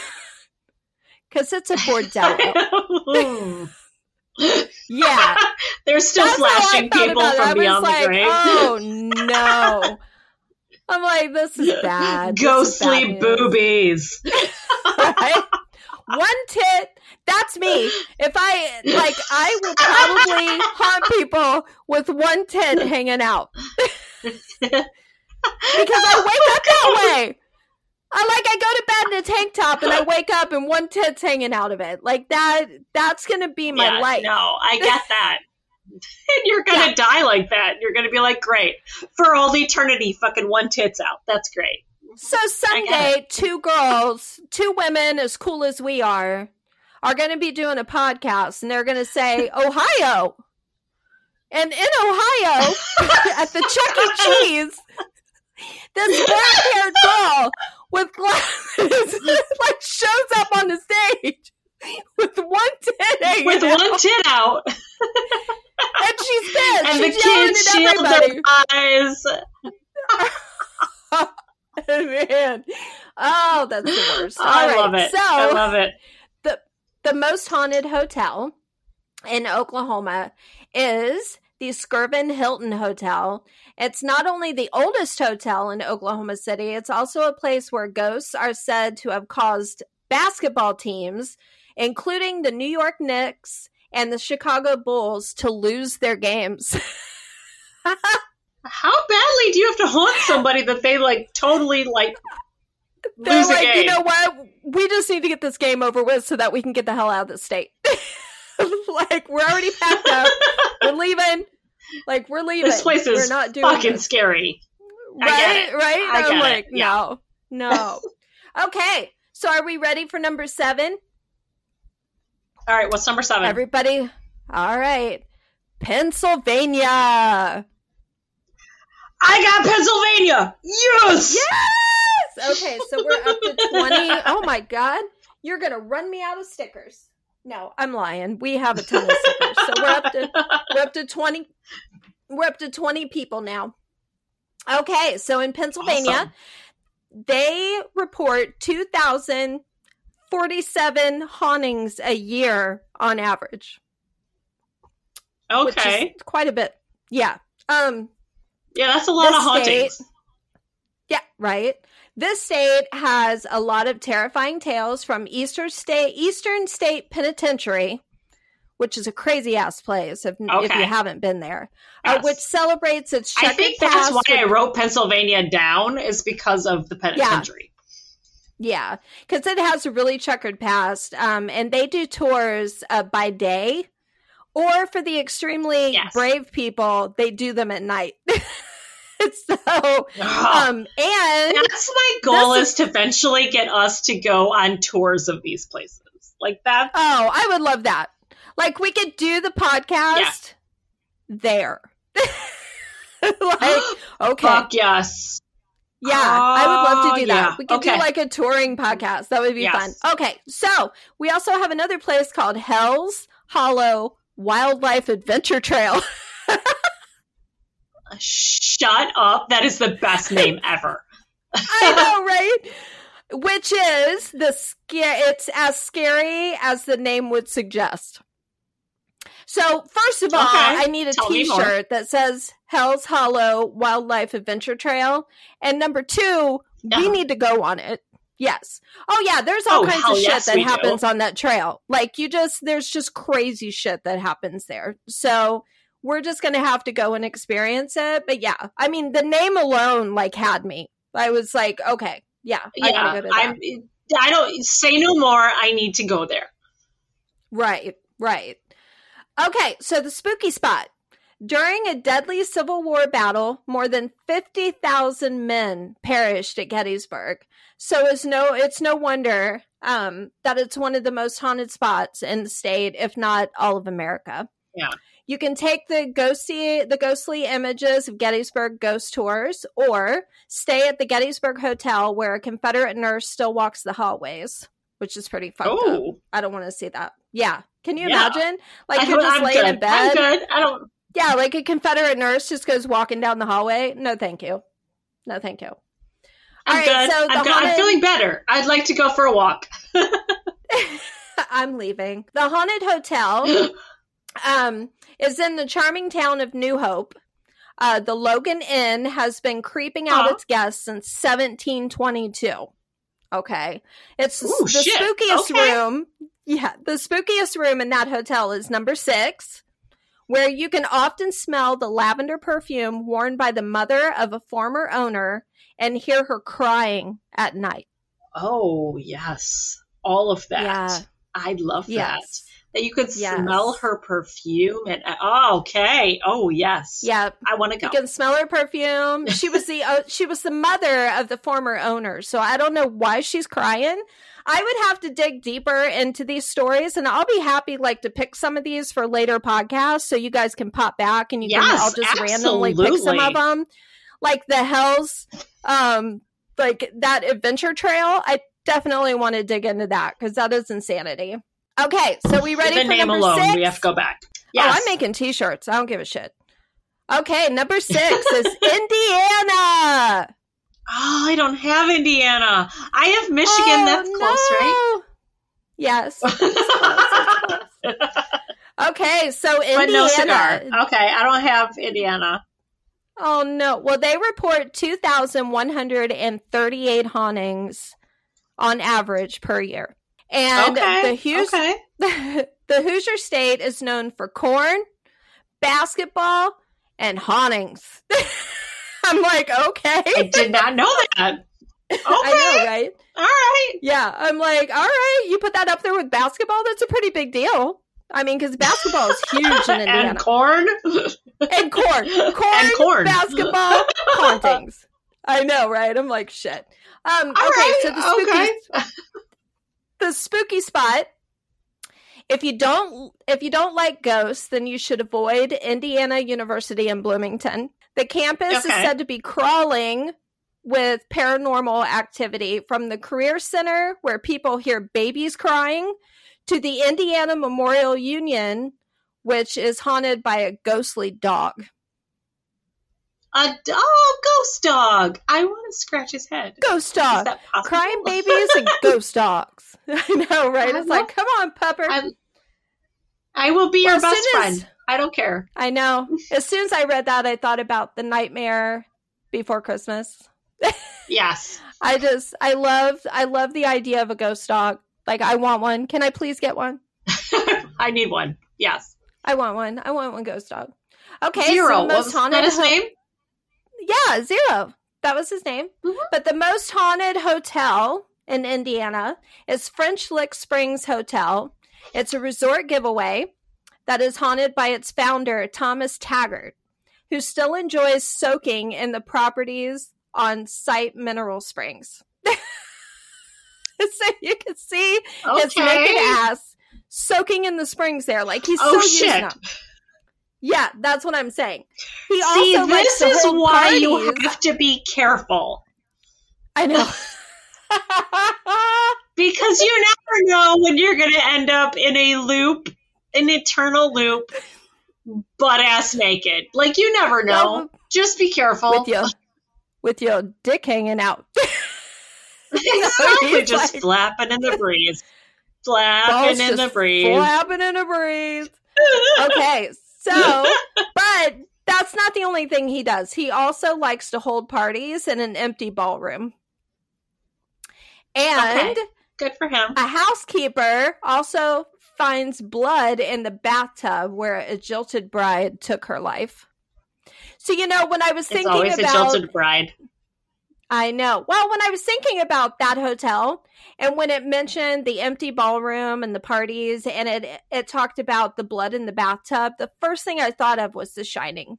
Because it's a bordello yeah *laughs* They're still That's how slashing people from beyond like, the grave. Oh *laughs* no! I'm like, this is bad. This is Ghostly bad boobies. *laughs* Right? One tit. That's me. If I like, I will probably haunt people with one tit hanging out because I wake up that way. I like I go to bed in a tank top and I *laughs* wake up and one tit's hanging out of it. Like that. That's gonna be my yeah, life. No, I *laughs* get that. and you're gonna Yeah. die like that. You're gonna be like, great. For all eternity, fucking one tits out. That's great. So someday, two girls, two women as cool as we are, are going to be doing a podcast, and they're going to say *laughs* Ohio, and in Ohio, at the Chuck E. Cheese, this black-haired girl with glasses *laughs* like shows up on the stage with one tit hanging With out, one tit out. *laughs* *laughs* and she's pissed. and the she's yelling kids shield their eyes. Man, oh, that's the worst. All I right, love it. So I love it. The the most haunted hotel in Oklahoma is the Skirvin Hilton Hotel. It's not only the oldest hotel in Oklahoma City, it's also a place where ghosts are said to have caused basketball teams, including the New York Knicks and the Chicago Bulls, to lose their games. *laughs* How badly do you have to haunt somebody that they like totally like They're lose a like, game? you know what? We just need to get this game over with so that we can get the hell out of the state. *laughs* *laughs* like, we're already packed up. we're leaving. Like, we're leaving. this place we're is not doing fucking this. scary. I right, get it. right. I am like, it. Yeah. no, no. *laughs* okay, so are we ready for number seven? All right, what's number seven? Everybody, all right. Pennsylvania. I got Pennsylvania. Yes. Yes. Okay, so we're up to twenty. *laughs* Oh my god, you're gonna run me out of stickers. No, I'm lying. We have a ton of stickers, so we're up to we're up to twenty. We're up to twenty people now. Okay, so in Pennsylvania, Awesome. they report 2,047 hauntings a year on average. Okay. quite a bit. Yeah. Um, yeah, that's a lot of hauntings. State, yeah, right. This state has a lot of terrifying tales from Eastern State Eastern State Penitentiary, which is a crazy ass place if, okay. if you haven't been there, uh, yes. uh, which celebrates its. I think that's why with, I wrote Pennsylvania down is because of the penitentiary. Yeah, because yeah, it has a really checkered past, um, and they do tours uh, by day, or for the extremely yes. brave people, they do them at night. *laughs* *laughs* so um and that's my goal is, to eventually get us to go on tours of these places like that oh i would love that like we could do the podcast yeah. there *laughs* like *gasps* okay Fuck yes yeah, I would love to do that. Yeah. We could okay. do like a touring podcast. That would be yes. fun. Okay, so we also have another place called Hell's Hollow Wildlife Adventure Trail. *laughs* Shut up. That is the best name *laughs* ever. I know, right? Which is the scare it's as scary as the name would suggest. So, first of all, okay. I need a shirt that says Hell's Hollow Wildlife Adventure Trail. And number two, we need to go on it. Yes. Oh yeah, there's all oh, kinds of shit that happens do. on that trail. Like you just there's just crazy shit that happens there. So we're just going to have to go and experience it. But yeah, I mean, the name alone like had me. I was like, okay, yeah, yeah. I, go I'm, I don't say no more. I need to go there. Right, right. Okay, so the spooky spot. During a deadly Civil War battle, more than 50,000 men perished at Gettysburg. So it's no it's no wonder um, that it's one of the most haunted spots in the state, if not all of America. Yeah. You can take the ghostly the ghostly images of Gettysburg ghost tours, or stay at the Gettysburg Hotel where a Confederate nurse still walks the hallways, which is pretty fucked Ooh. up. Oh. I don't want to see that. Yeah, can you yeah. imagine? Like you're just laying in bed. I'm good. I don't. Yeah, like a Confederate nurse just goes walking down the hallway. No, thank you. No, thank you. I'm All right, good. so I'm, haunted... I'm feeling better. I'd like to go for a walk. *laughs* *laughs* I'm leaving. The haunted hotel *gasps* *laughs* um, is in the charming town of New Hope. Uh, the Logan Inn has been creeping out its guests since 1722. Okay. It's Ooh, the shit. spookiest okay. room. Yeah, the spookiest room in that hotel is number six, where you can often smell the lavender perfume worn by the mother of a former owner and hear her crying at night. Oh, yes. All of that. Yeah. I love yes. That you could yes. smell her perfume and oh, okay. Oh yes. Yeah i want to go. You can smell her perfume. She was the uh, she was the mother of the former owner so i don't know why she's crying. I would have to dig deeper into these stories and i'll be happy like to pick some of these for later podcasts so you guys can pop back and you yes, can i'll just absolutely. randomly pick some of them. Like the hells um like that adventure trail i definitely want to dig into that because that is insanity Okay, so we ready the for name number alone. Six? We have to go back. Yes. Oh, I'm making t-shirts. I don't give a shit. Okay, number six is *laughs* Indiana. Oh, I don't have Indiana. I have Michigan. Oh, That's close, right? Yes. *laughs* okay, so Indiana. But no cigar. Okay, I don't have Indiana. Oh no. Well, they report 2,138 hauntings on average per year. And okay. the Hoosier, okay. *laughs* the Hoosier State is known for corn, basketball, and hauntings. *laughs* I'm like, okay. I did not know that. Okay. *laughs* I know, right? All right. Yeah, I'm like, all right. You put that up there with basketball. That's a pretty big deal. I mean, because basketball is huge in Indiana. and corn. and corn. Corn. And corn. Basketball. hauntings. I know, right? I'm like, shit. Um, okay, right. so the spooky, okay the spooky spot. If you don't if you don't like ghosts, then you should avoid Indiana University in Bloomington. The campus okay. is said to be crawling with paranormal activity from the Career Center where people hear babies crying to the Indiana Memorial Union which is haunted by a ghostly dog. A oh, ghost dog. I want to scratch his head. Ghost dog. Crying babies and *laughs* ghost dogs. *laughs* I know, right? I It's like, uh-huh. come on, Pepper. I, I will be your Well, as best soon as- friend. I don't care. I know. *laughs* As soon as I read that, I thought about the nightmare before Christmas. Yes. I just, I love, I love the idea of a ghost dog. Like, I want one. Can I please get one? I need one. Yes. I want one. I want one ghost dog. Okay, Zero. so most haunted that his name? Yeah, Zero. That was his name. Mhm. But the most haunted hotel in Indiana is French Lick Springs Hotel. It's a resort giveaway that is haunted by its founder, Thomas Taggart, who still enjoys soaking in the properties on site mineral springs. *laughs* so you can see his naked ass soaking in the springs there. Like he's Oh so used shit. Yeah, that's what I'm saying. He See, this is why you have to be careful I know. *laughs* because you never know when you're going to end up in a loop, an eternal loop, butt ass naked. Like you never know. Just be careful. with your with your dick hanging out. *laughs* exactly, just like- flapping in the breeze, flapping Balls in the breeze. Flapping in a breeze. Okay, so *laughs* but that's not the only thing he does. He also likes to hold parties in an empty ballroom. And Okay. Good for him. a housekeeper also finds blood in the bathtub where a jilted bride took her life. So you know when I was It's thinking always a about jilted bride. I know. Well, when I was thinking about that hotel and when it mentioned the empty ballroom and the parties and it it talked about the blood in the bathtub, the first thing I thought of was The Shining.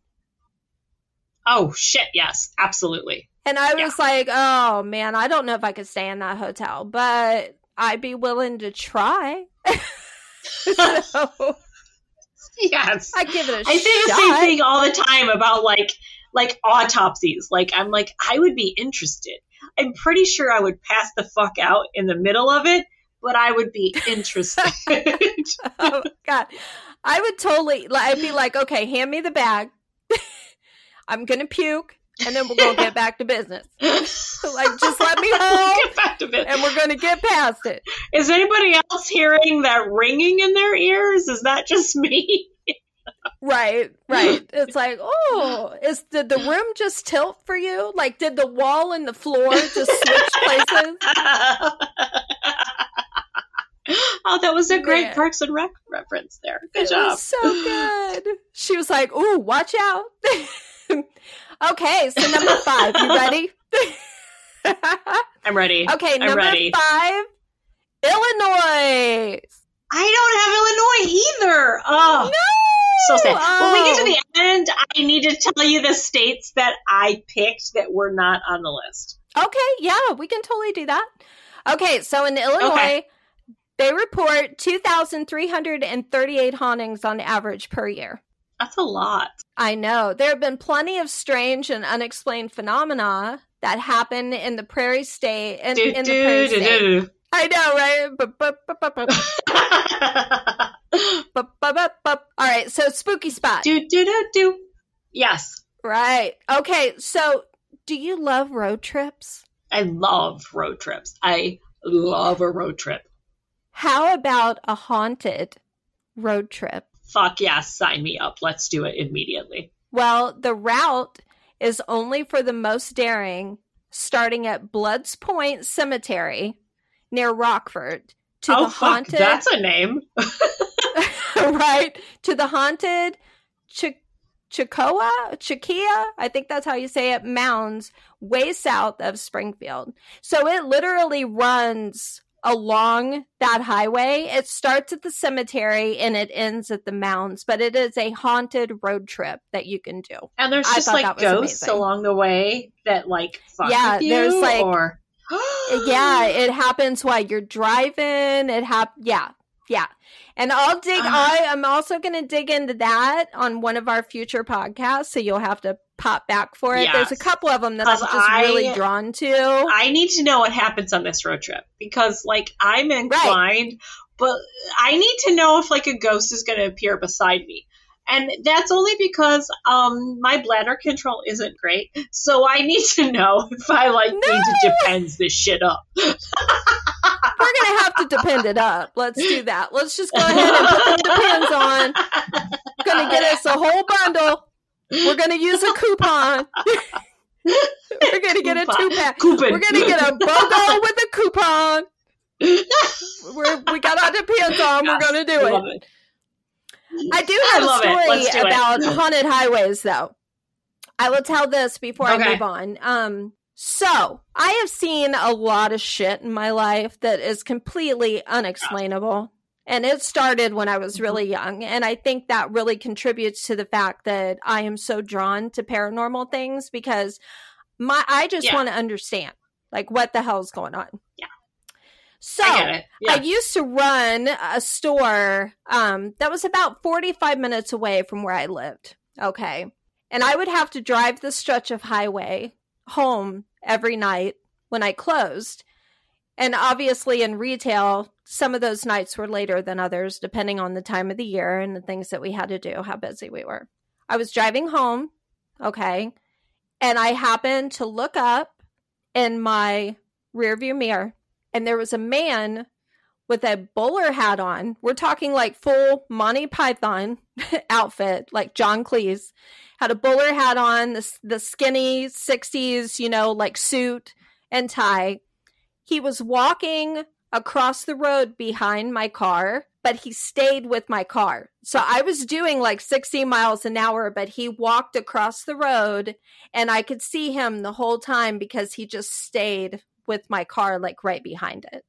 Oh shit! Yes, absolutely. And I was like, "Oh man, I don't know if I could stay in that hotel, but I'd be willing to try." *laughs* so, *laughs* Yes. I give it a I say the same thing all the time about like like autopsies. Like I'm like I would be interested. I'm pretty sure I would pass the fuck out in the middle of it, but I would be *laughs* interested. *laughs* oh god i would totally like i'd be like okay hand me the bag *laughs* i'm gonna puke and then we're gonna get back to business like just let me hold Get back to bed. and we're gonna get past it Is anybody else hearing that ringing in their ears? Is that just me? Right right it's like oh is did the room just tilt for you like did the wall and the floor just switch places *laughs* oh, that was a great Man. Parks and Rec reference there. Good it job. so good she was like ooh watch out *laughs* okay so number five you ready *laughs* I'm ready. Okay, I'm number ready. five, Illinois. I don't have Illinois either. Oh, No, so sad. When we get to Oh. the end, I need to tell you the states that I picked that were not on the list. Okay, yeah, we can totally do that. Okay, so in Illinois, Okay. they report 2,338 hauntings on average per year. That's a lot. I know. There have been plenty of strange and unexplained phenomena that happen in the prairie state. In, Do, in the prairie state. I know, right? All right, so spooky spot. Do do do do. Yes. Right. Okay. So, do you love road trips? I love road trips. I love a road trip. How about a haunted road trip? Fuck yeah, sign me up. Let's do it immediately. Well, the route is only for the most daring, starting at Bloods Point Cemetery near Rockford to oh the fuck, haunted that's a name. *laughs* right to the haunted Ch- Chicoa, Chikia, I think that's how you say it, mounds way south of Springfield. So it literally runs along that highway. It starts at the cemetery and it ends at the mounds, but it is a haunted road trip that you can do. And there's I just like ghosts amazing. along the way that like fuck Yeah, there's, like- or *gasps* *gasps* *gasps* yeah, it happens while you're driving. It hap yeah, yeah. And I'll dig Ah. I am also gonna dig into that on one of our future podcasts, so you'll have to pop back for it. There's a couple of them that I'm just I- really drawn to. I need to know what happens on this road trip because like I'm inclined, but I need to know if like a ghost is going to appear beside me. And that's only because um, my bladder control isn't great. So I need to know *laughs* if I like No! need to depends this shit up. We're gonna have to depend it up. Let's do that. Let's just go ahead and put the depends on. Gonna get us a whole bundle. We're gonna use a coupon. *laughs* We're gonna get a two pack. Coupon. We're gonna get a BOGO with a coupon. *laughs* We're, we got our depends on. We're gonna do Love it. It. I do have love a it. Story it. about haunted highways, though. I will tell this before I move on. Um, so I have seen a lot of shit in my life that is completely unexplainable. And it started when I was Mm-hmm. really young. And I think that really contributes to the fact that I am so drawn to paranormal things because my I just Yeah. want to understand like what the hell's going on. Yeah. So I. Yeah. I used to run a store um, that was about 45 minutes away from where I lived. Okay. And I would have to drive the stretch of highway home every night when I closed. And obviously, in retail, some of those nights were later than others, depending on the time of the year and the things that we had to do, how busy we were. I was driving home. Okay. And I happened to look up in my rearview mirror and there was a man with a bowler hat on. We're talking like full Monty Python *laughs* outfit, like John Cleese. Had a bowler hat on, the, the skinny 60s, you know, like suit and tie. He was walking across the road behind my car, but he stayed with my car. So I was doing like 60 miles an hour, but he walked across the road and I could see him the whole time because he just stayed with my car, like right behind it.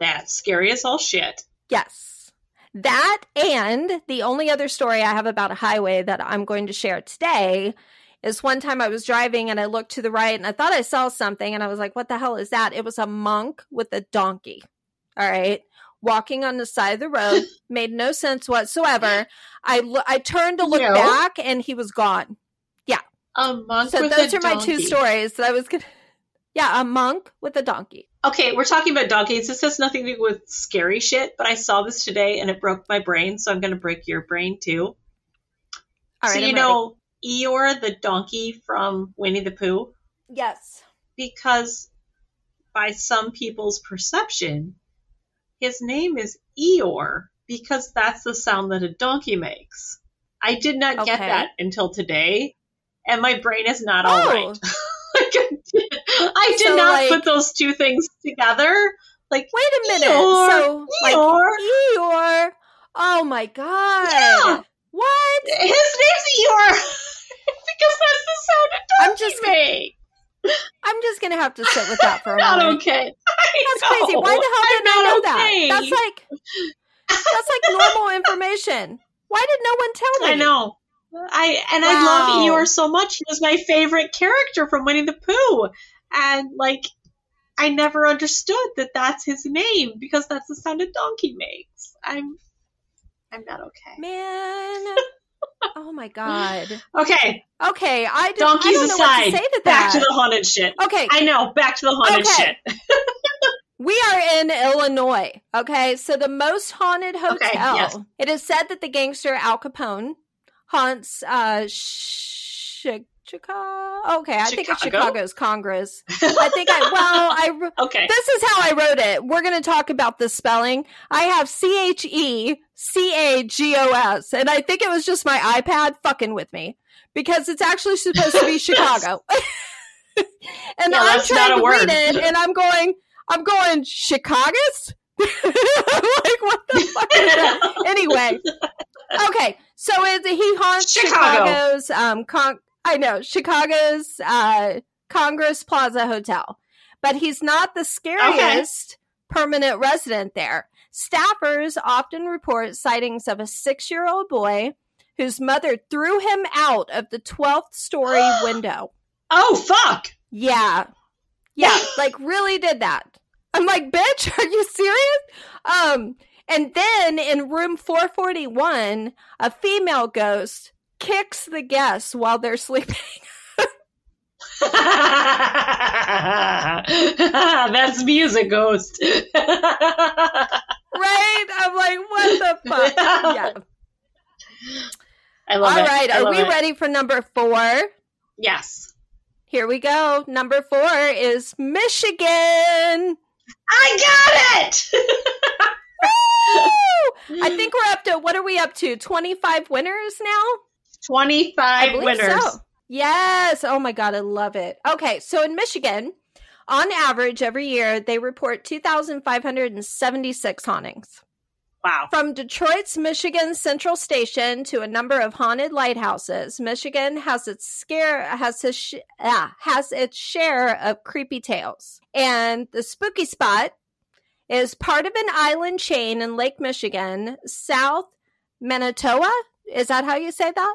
That's scary as all shit. Yes. That and the only other story I have about a highway that I'm going to share today is one time I was driving and I looked to the right and I thought I saw something and I was like, what the hell is that? It was a monk with a donkey. All right. Walking on the side of the road *laughs* made no sense whatsoever. I lo- I turned to look No. back and he was gone. Yeah. A monk So those are my two stories that I was gonna Yeah, a monk with a donkey. Okay, we're talking about donkeys. This has nothing to do with scary shit, but I saw this today and it broke my brain, so I'm going to break your brain too. All right, so you I'm know Eeyore, the donkey from Winnie the Pooh. Yes. because by some people's perception, his name is Eeyore because that's the sound that a donkey makes. I did not get that until today, and my brain is not Oh. all right. *laughs* Like, I did, So, not like- put those two things together. Like Wait a minute. Eeyore, so like Eeyore. Eeyore. Oh my god. Yeah. What? His name's Eeyore *laughs* because that's the sound a I'm just- make. I'm just gonna have to sit with that for a *laughs* Not moment. okay. I That's crazy. Why the hell didn't I know okay. that? That's like that's like normal information. Why did no one tell me? I know. I and I love Eeyore so much. He was my favorite character from Winnie the Pooh, and like I never understood that that's his name because that's the sound a donkey makes. I'm I'm not okay. Man. *laughs* Oh my god. Okay, Okay, I, just, I donkeys don't know aside, to say to that. back to the haunted shit. okay, I know, back to the haunted Okay. shit. *laughs* We are in Illinois. Okay, so the most haunted hotel. Okay, yes. It is said that the gangster Al Capone haunts uh Chi- Chicago. Okay, I think it's Chicago's Congress. *laughs* I think I well, I okay. this is how I wrote it. We're going to talk about the spelling. I have C H E C A G O S, and I think it was just my iPad fucking with me because it's actually supposed to be *laughs* Chicago. *laughs* and Yeah, I'm trying to word. read it, and I'm going, I'm going Chicago's. Like, what the fuck is that? Anyway, okay, so it, he haunts Chicago. Chicago's um, con- I know Chicago's uh, Congress Plaza Hotel, but he's not the scariest permanent resident there. Staffers often report sightings of a six-year-old boy whose mother threw him out of the twelfth story *gasps* window. Oh fuck! Yeah. Yeah, *laughs* like really did that. I'm like, bitch, are you serious? Um, and then in room 441, a female ghost kicks the guests while they're sleeping. *laughs* *laughs* That's music ghost. right? I'm like, what the *laughs* fuck? Yeah. I love All it. right, are we it. ready for number four? Yes. Here we go. Number four is Michigan. I got it. Woo! I think we're up to what are we up to? Twenty five winners now. I 25 winners. so. Yes. Oh my god, I love it. Okay, so in Michigan, on average, every year they report two thousand five hundred and seventy six hauntings. Wow. From Detroit's Michigan Central Station to a number of haunted lighthouses, Michigan has its scare has its sh- ah, has its share of creepy tales. And the spooky spot is part of an island chain in Lake Michigan, South Manitoba. Is that how you say that?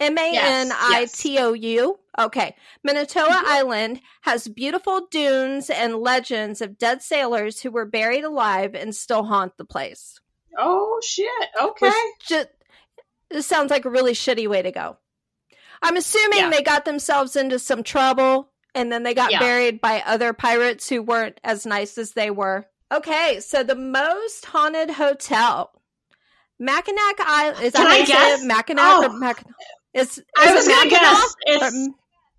M A N I T O U. Okay. Manitoba Mhm. Island has beautiful dunes and legends of dead sailors who were buried alive and still haunt the place. Oh shit. Okay. Just this sounds like a really shitty way to go. I'm assuming Yeah. they got themselves into some trouble and then they got Yeah. buried by other pirates who weren't as nice as they were. Okay, so the most haunted hotel. Mackinac Island is that Can I guess? it? Mackinac Oh. or Mackinac? Is, is I was gonna guess. It's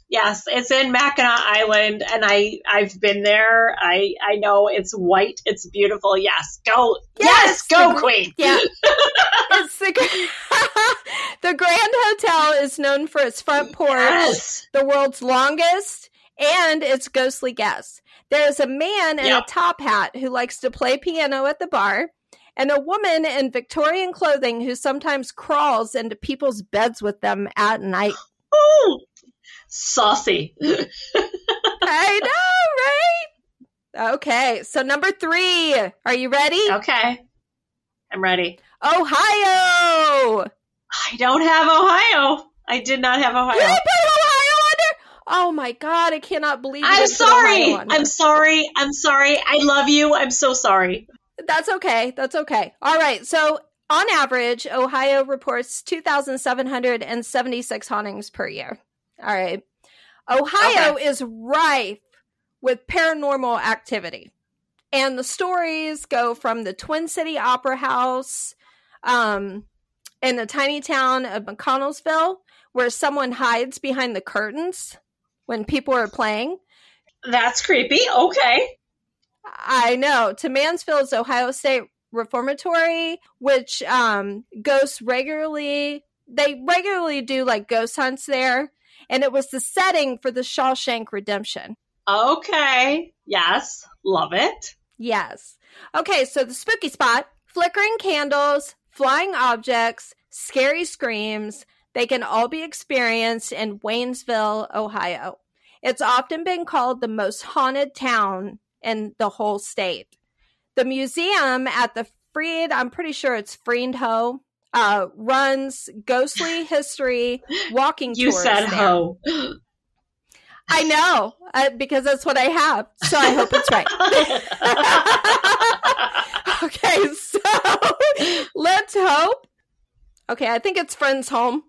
yes, it's in Mackinac Island, and I I've been there. I I know it's white. It's beautiful. Yes, go. Yes, Yes, go, the- Queen. Yeah. *laughs* it's the, *laughs* the Grand Hotel is known for its front porch, Yes. the world's longest, and its ghostly guests. There is a man in Yep. a top hat who likes to play piano at the bar, and a woman in Victorian clothing who sometimes crawls into people's beds with them at night. *gasps* Ooh, saucy. *laughs* I know, right? Okay, so number three. Are you ready? okay, I'm ready. Ohio. I don't have Ohio. I did not have You Ohio. didn't put Ohio under? Oh my god, I cannot believe you I'm sorry. I'm sorry. I'm sorry. I love you. I'm so sorry. That's okay. That's okay. All right. So, on average, Ohio reports 2,776 hauntings per year. All right. Ohio is rife with paranormal activity. And the stories go from the Twin City Opera House um, in the tiny town of McConnelsville, where someone hides behind the curtains when people are playing. That's creepy. Okay. I know to Mansfield's Ohio State Reformatory, which um, ghosts regularly they regularly do like ghost hunts there, and it was the setting for the Shawshank Redemption. Okay. Yes. Love it. Yes. Okay, so the spooky spot, flickering candles, flying objects, scary screams, they can all be experienced in Waynesville, Ohio. It's often been called the most haunted town in the whole state. The museum at the Freed, I'm pretty sure it's Freendho, uh, runs ghostly *laughs* history walking You tours. said there. ho. I know, uh, because that's what I have. So I hope it's right. *laughs* okay, so *laughs* let's hope. Okay, I think it's friend's home.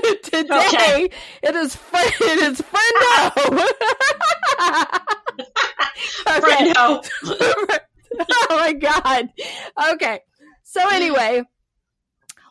*laughs* today Okay. it is it is friend *laughs* okay. *laughs* Oh my god. Okay. So anyway,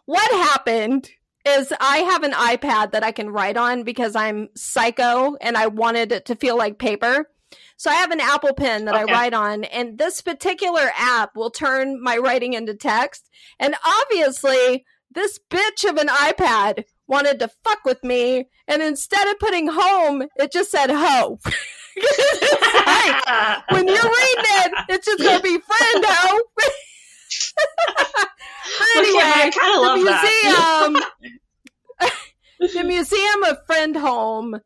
what happened is I have an iPad that I can write on because I'm psycho and I wanted it to feel like paper. So I have an Apple pen that Okay. I write on and this particular app will turn my writing into text. And obviously, this bitch of an iPad wanted to fuck with me and instead of putting home, it just said ho. *laughs* Like, *laughs* when you're reading it, it's just gonna be friend ho. *laughs* anyway, I kind of love the that. museum, the Museum of Friend Home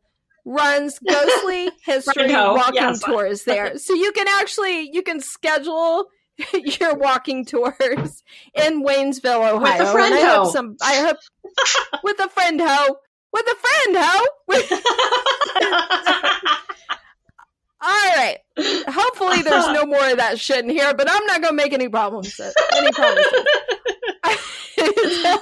runs ghostly history walking yes. tours there, so you can actually you can schedule *laughs* your walking tours in Waynesville, Ohio. With a and I hope some. I hope *laughs* with a friend ho. With a friend ho. *laughs* All right. Hopefully, there's no more of that shit in here, but I'm not gonna make any problems. Uh, any promises. so,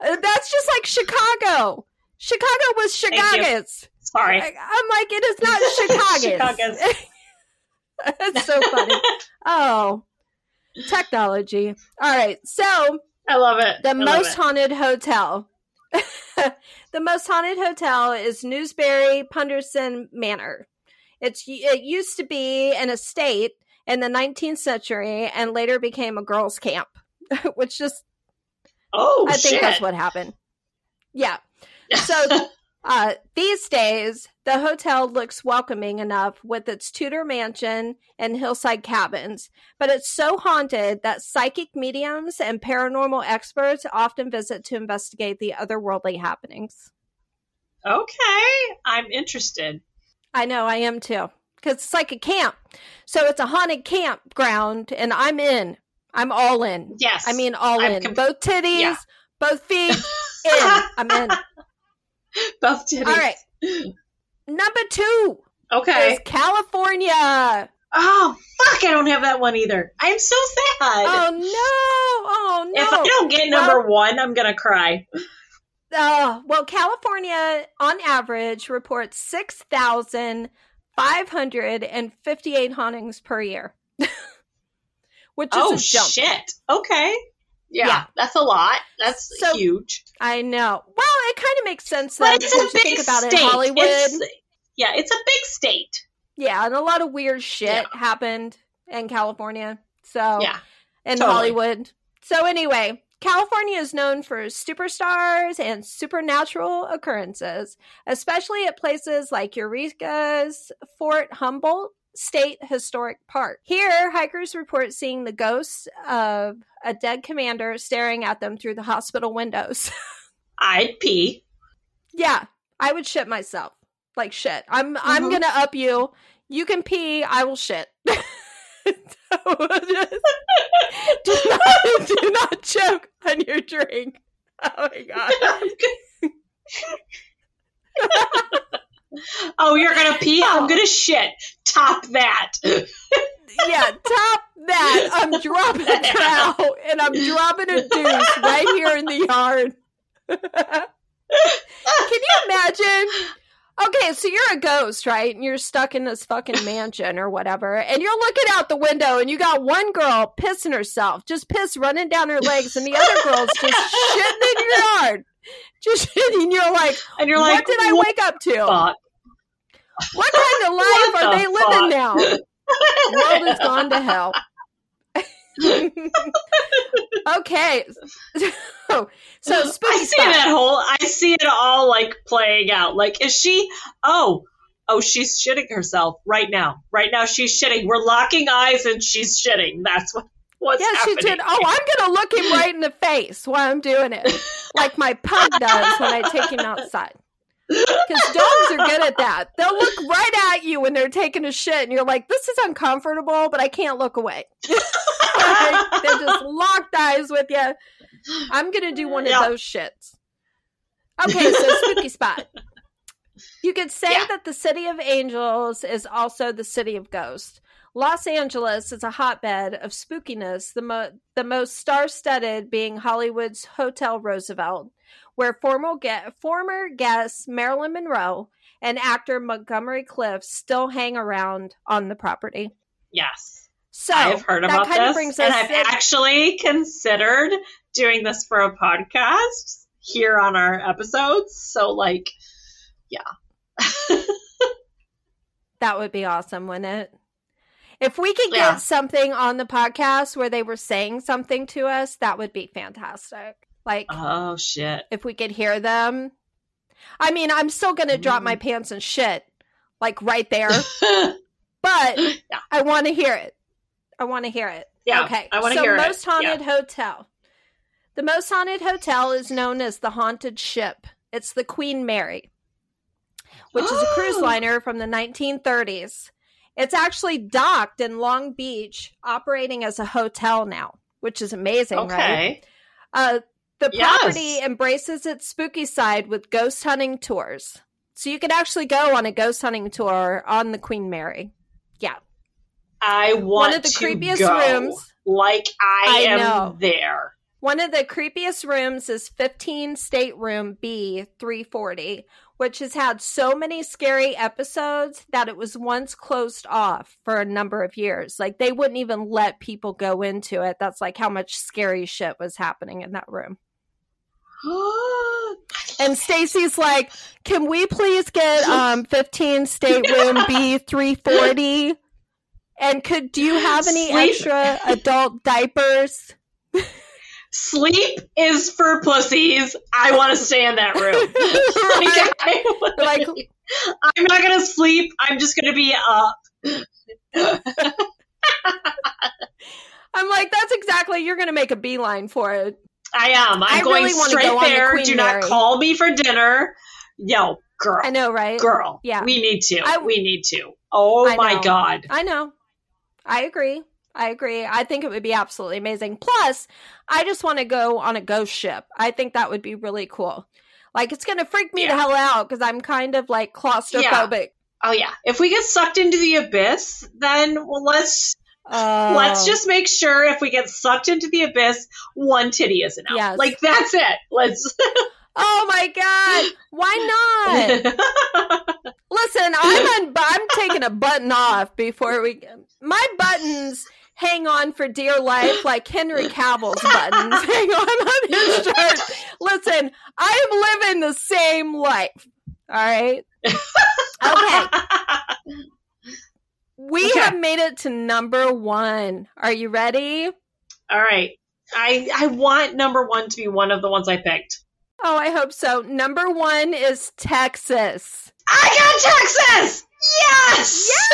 uh, that's just like Chicago. Chicago was. Chicago's. Sorry. I- I'm like, it is not Chicago's. Chicago's. *laughs* That's so funny. Oh, technology. All right. So I love it. The I most it. haunted hotel. *laughs* the most haunted hotel is Newbury's Punderson Manor. It's it used to be an estate in the 19th century and later became a girls' camp, *laughs* which just Oh, I think that's what happened. Yeah. So uh, these days, the hotel looks welcoming enough with its Tudor mansion and hillside cabins, but it's so haunted that psychic mediums and paranormal experts often visit to investigate the otherworldly happenings. okay, I'm interested. I know, I am too. Because it's like a camp. So it's a haunted campground, and I'm in. I'm all in. Yes. I mean, all I'm in. com- both titties, Yeah. both feet, *laughs* in. I'm in. *laughs* both titties. All right. Number two Okay. California. Oh fuck! I don't have that one either. I'm so sad. Oh no! Oh no! If I don't get number one, I'm gonna cry. Uh, well, California, on average, reports six thousand five hundred and fifty-eight hauntings per year, *laughs* which is Oh a jump. shit. Okay. Yeah, Yeah. that's a lot. That's So- huge. I know. Well, it kind of makes sense But it's a big think about it. state. in Hollywood, It's- yeah, it's a big state. yeah, and a lot of weird shit happened in California. So Yeah. in Totally. Hollywood. So anyway, California is known for superstars and supernatural occurrences, especially at places like Eureka's Fort Humboldt State Historic Park. Here, hikers report seeing the ghosts of a dead commander staring at them through the hospital windows. *laughs* I'd pee. yeah, I would shit myself. Like shit. I'm I'm Mhm. gonna up you. You can pee, I will shit. *laughs* do not do not choke on your drink. Oh my god. *laughs* oh, you're gonna pee? *laughs* I'm gonna shit. Top that. *laughs* Yeah, top that. I'm dropping a cow and I'm dropping a deuce right here in the yard. *laughs* Can you imagine? Okay, so you're a ghost, right? And you're stuck in this fucking mansion or whatever, and you're looking out the window, and you got one girl pissing herself, just piss running down her legs, and the other girl's just shitting in your yard, just shitting. You're like, and you're like, what did I what wake up to? fuck? What kind of life What are the they living fuck? now? *laughs* world has gone to hell. *laughs* okay, so so spooky I see spot. that whole. I see it all like playing out. Like, is she? Oh, oh, she's shitting herself right now. Right now, she's shitting. We're locking eyes, and she's shitting. That's what. What's Yeah, she did. Oh, I'm gonna look him right in the face while I'm doing it, *laughs* like my pug does when I take him outside. Because dogs are good at that. They'll look right at you when they're taking a shit, and you're like, "This is uncomfortable," but I can't look away. *laughs* they're just locked eyes with you. I'm gonna do one Yeah. of those shits. Okay, so spooky spot. You could say Yeah. that the city of angels is also the city of ghosts. Los Angeles is a hotbed of spookiness, the, mo- the most star studded being Hollywood's Hotel Roosevelt, where formal ge- former guest Marilyn Monroe and actor Montgomery Clift still hang around on the property. Yes, So I've heard about this, and I've in- actually considered doing this for a podcast here on our episodes. So, like, yeah, *laughs* That would be awesome, wouldn't it? If we could get Yeah. something on the podcast where they were saying something to us, that would be fantastic. Like oh shit. if we could hear them. I mean, I'm still going to drop Mm. my pants and shit like right there, *laughs* but Yeah. I want to hear it. I want to hear it. Yeah, okay. I want to so hear most it. haunted hotel. The most haunted hotel is known as the Haunted Ship. It's the Queen Mary, which is a cruise Oh. liner from the 1930s. It's actually docked in Long Beach, operating as a hotel now, which is amazing, right? Okay. Uh, the Yes. property embraces its spooky side with ghost hunting tours. So you can actually go on a ghost hunting tour on the Queen Mary. Yeah. I want One of the to creepiest rooms. Like I, I am know. there. One of the creepiest rooms is 15 stateroom B 340, which has had so many scary episodes that it was once closed off for a number of years. Like they wouldn't even let people go into it. That's like how much scary shit was happening in that room. *gasps* and Stacey's like, "Can we please get um 15 stateroom *laughs* B 340?" And could do you have any Sleep. extra adult diapers? Sleep is for pussies. I want to stay in that room. *laughs* like, I, like, I'm not gonna sleep. I'm just gonna be up. *laughs* I'm like, that's exactly. You're gonna make a beeline for it. I am. I'm I going really straight go there. The Do Mary. not call me for dinner. Yo, girl. I know, right? Girl. Yeah. We need to. I, we need to. Oh I my know. god. I know. I agree. I agree. I think it would be absolutely amazing. Plus, I just want to go on a ghost ship. I think that would be really cool. Like, it's going to freak me yeah. the hell out because I'm kind of like claustrophobic. Yeah. Oh yeah. If we get sucked into the abyss, then well, let's uh, let's just make sure if we get sucked into the abyss, one titty isn't out. Yes. Like that's it. Let's. *laughs* oh my god! Why not? *laughs* Listen, I'm un- I'm taking a button off before we. My buttons hang on for dear life like Henry Cavill's buttons *laughs* hang on on his shirt. Listen, I am living the same life. All right. Okay. We okay. have made it to number one. Are you ready? All right. I I want number one to be one of the ones I picked. Oh, I hope so. Number one is Texas. I got Texas. Yes. Yes.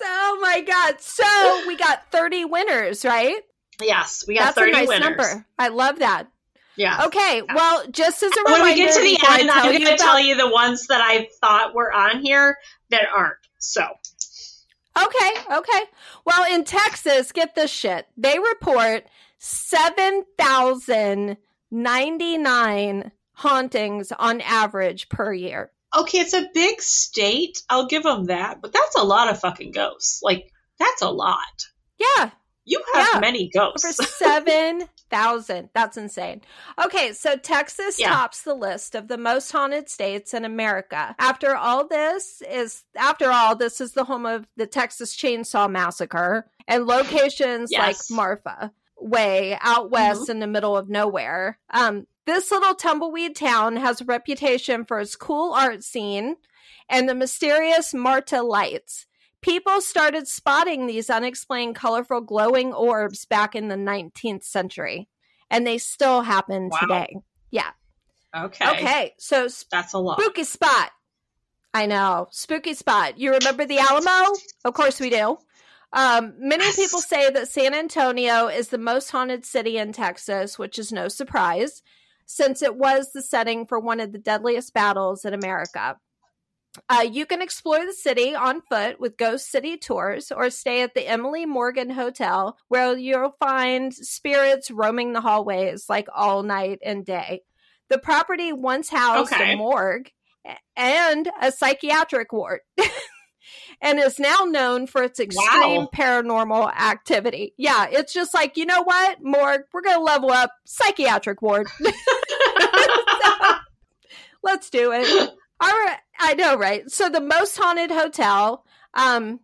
*laughs* oh my god. So we got 30 winners, right? Yes, we got That's 30 a nice winners. number. I love that. Yeah. Okay. Well, just as a reminder, when we get to the end, I'm going to tell you the ones that I thought were on here that aren't. So. Okay, okay. Well, in Texas, get this shit. They report 7,099 hauntings on average per year. Okay, it's a big state. I'll give them that, but that's a lot of fucking ghosts. Like, that's a lot. Yeah. You have yeah. many ghosts. Over 7 *laughs* thousand. That's insane. Okay, so Texas yeah. tops the list of the most haunted states in America. After all this is after all, this is the home of the Texas Chainsaw Massacre and locations yes. like Marfa way out mm-hmm. west mm-hmm. in the middle of nowhere. Um, this little tumbleweed town has a reputation for its cool art scene and the mysterious Marfa lights. People started spotting these unexplained colorful glowing orbs back in the 19th century, and they still happen wow. today. Yeah. Okay. Okay. So that's a lot. Spooky spot. I know. Spooky spot. You remember the Alamo? Of course we do. Um, many yes. people say that San Antonio is the most haunted city in Texas, which is no surprise since it was the setting for one of the deadliest battles in America. Uh, you can explore the city on foot with ghost city tours or stay at the Emily Morgan Hotel, where you'll find spirits roaming the hallways like all night and day. The property once housed okay. a morgue and a psychiatric ward. *laughs* and is now known for its extreme wow. paranormal activity. Yeah, it's just like, you know what? Morgue, we're going to level up psychiatric ward. *laughs* *laughs* let's do it. All right, I know, right? So the most haunted hotel, um,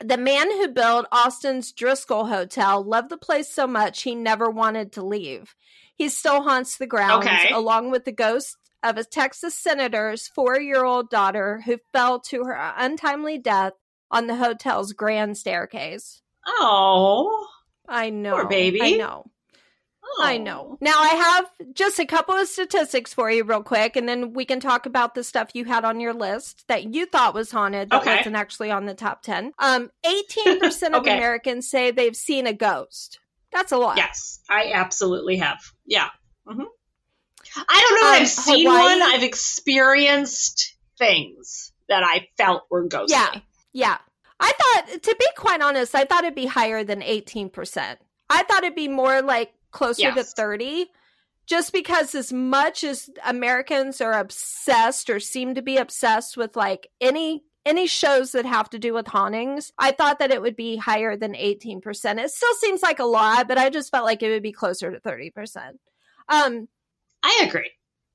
the man who built Austin's Driscoll Hotel loved the place so much he never wanted to leave. He still haunts the grounds okay. along with the ghost of a Texas senator's four year old daughter who fell to her untimely death on the hotel's grand staircase. Oh. I know. Poor baby. I know. Oh. I know. Now I have just a couple of statistics for you, real quick, and then we can talk about the stuff you had on your list that you thought was haunted that okay. wasn't actually on the top ten. Um, eighteen percent *laughs* of okay. Americans say they've seen a ghost. That's a lot. Yes, I absolutely have. Yeah. Mm-hmm. I don't know. Um, I've seen Hawaii, one. I've experienced things that I felt were ghostly. Yeah, yeah. I thought, to be quite honest, I thought it'd be higher than eighteen percent. I thought it'd be more like closer yes. to thirty, just because as much as Americans are obsessed or seem to be obsessed with like any any shows that have to do with hauntings, I thought that it would be higher than 18%. It still seems like a lot, but I just felt like it would be closer to 30%. Um, I agree.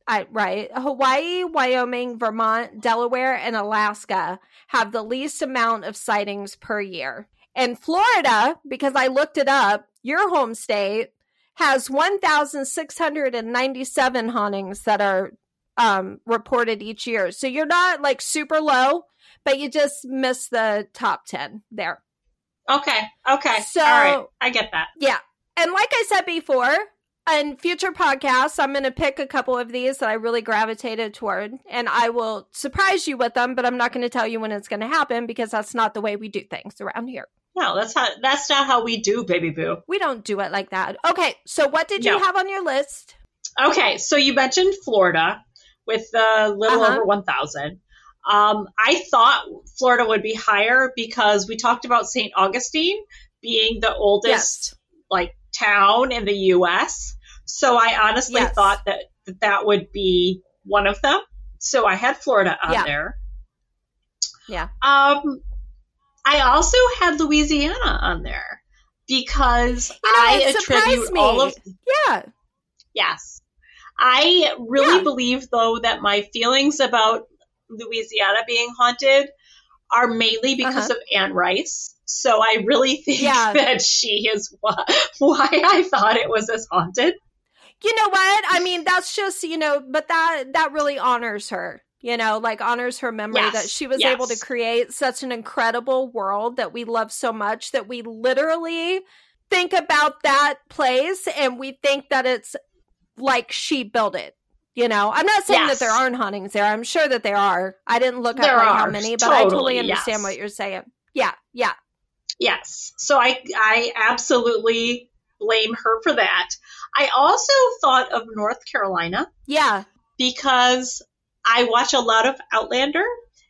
I, right. Hawaii, Wyoming, Vermont, Delaware, and Alaska have the least amount of sightings per year. And Florida, because I looked it up, your home state has 1,697 hauntings that are um, reported each year. So you're not like super low, but you just miss the top 10 there. Okay. Okay. So, All right. I get that. Yeah. And like I said before, in future podcasts, I'm going to pick a couple of these that I really gravitated toward, and I will surprise you with them. But I'm not going to tell you when it's going to happen because that's not the way we do things around here. No, that's how. That's not how we do, baby boo. We don't do it like that. Okay, so what did you No. have on your list? Okay, so you mentioned Florida with a little Uh-huh. over 1,000. Um, I thought Florida would be higher because we talked about St. Augustine being the oldest like town in the U.S. So I honestly Yes. thought that, that that would be one of them. So I had Florida on Yeah. there. Yeah. Um, I also had Louisiana on there because You know, I attribute me. all of Yeah, Yes. I really Yeah. believe, though, that my feelings about Louisiana being haunted are mainly because of Anne Rice. So I really think Uh-huh. Yeah. *laughs* that she is why, why I thought it was as haunted. you know what? I mean, that's just you know, but that that really honors her. You know, like honors her memory Yes, that she was yes. able to create such an incredible world that we love so much that we literally think about that place and we think that it's like she built it. You know, I'm not saying that there aren't hauntings there. I'm sure that there are. I didn't look There up like how many, but I totally totally, understand yes. what you're saying. Yeah, yeah. Yes. So I I absolutely blame her for that. I also thought of North Carolina Yeah. because I watch a lot of Outlander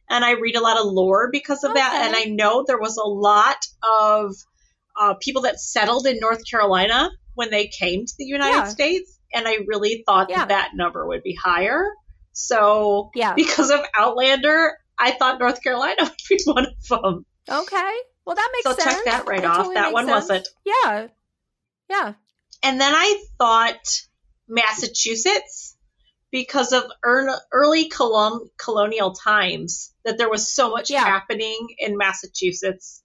and I read a lot of lore because of that. And I know there was a lot of uh, people that settled in North Carolina when they came to the United Yeah. States. And I really thought Yeah. that that number would be higher. So Yeah. because of Outlander, I thought North Carolina *laughs* would be one of them. Okay. Well, that makes So sense. So check that right That off. totally that one sense. wasn't. Yeah. Yeah. And then I thought Massachusetts because of early colon- colonial times that there was so much Yeah. happening in Massachusetts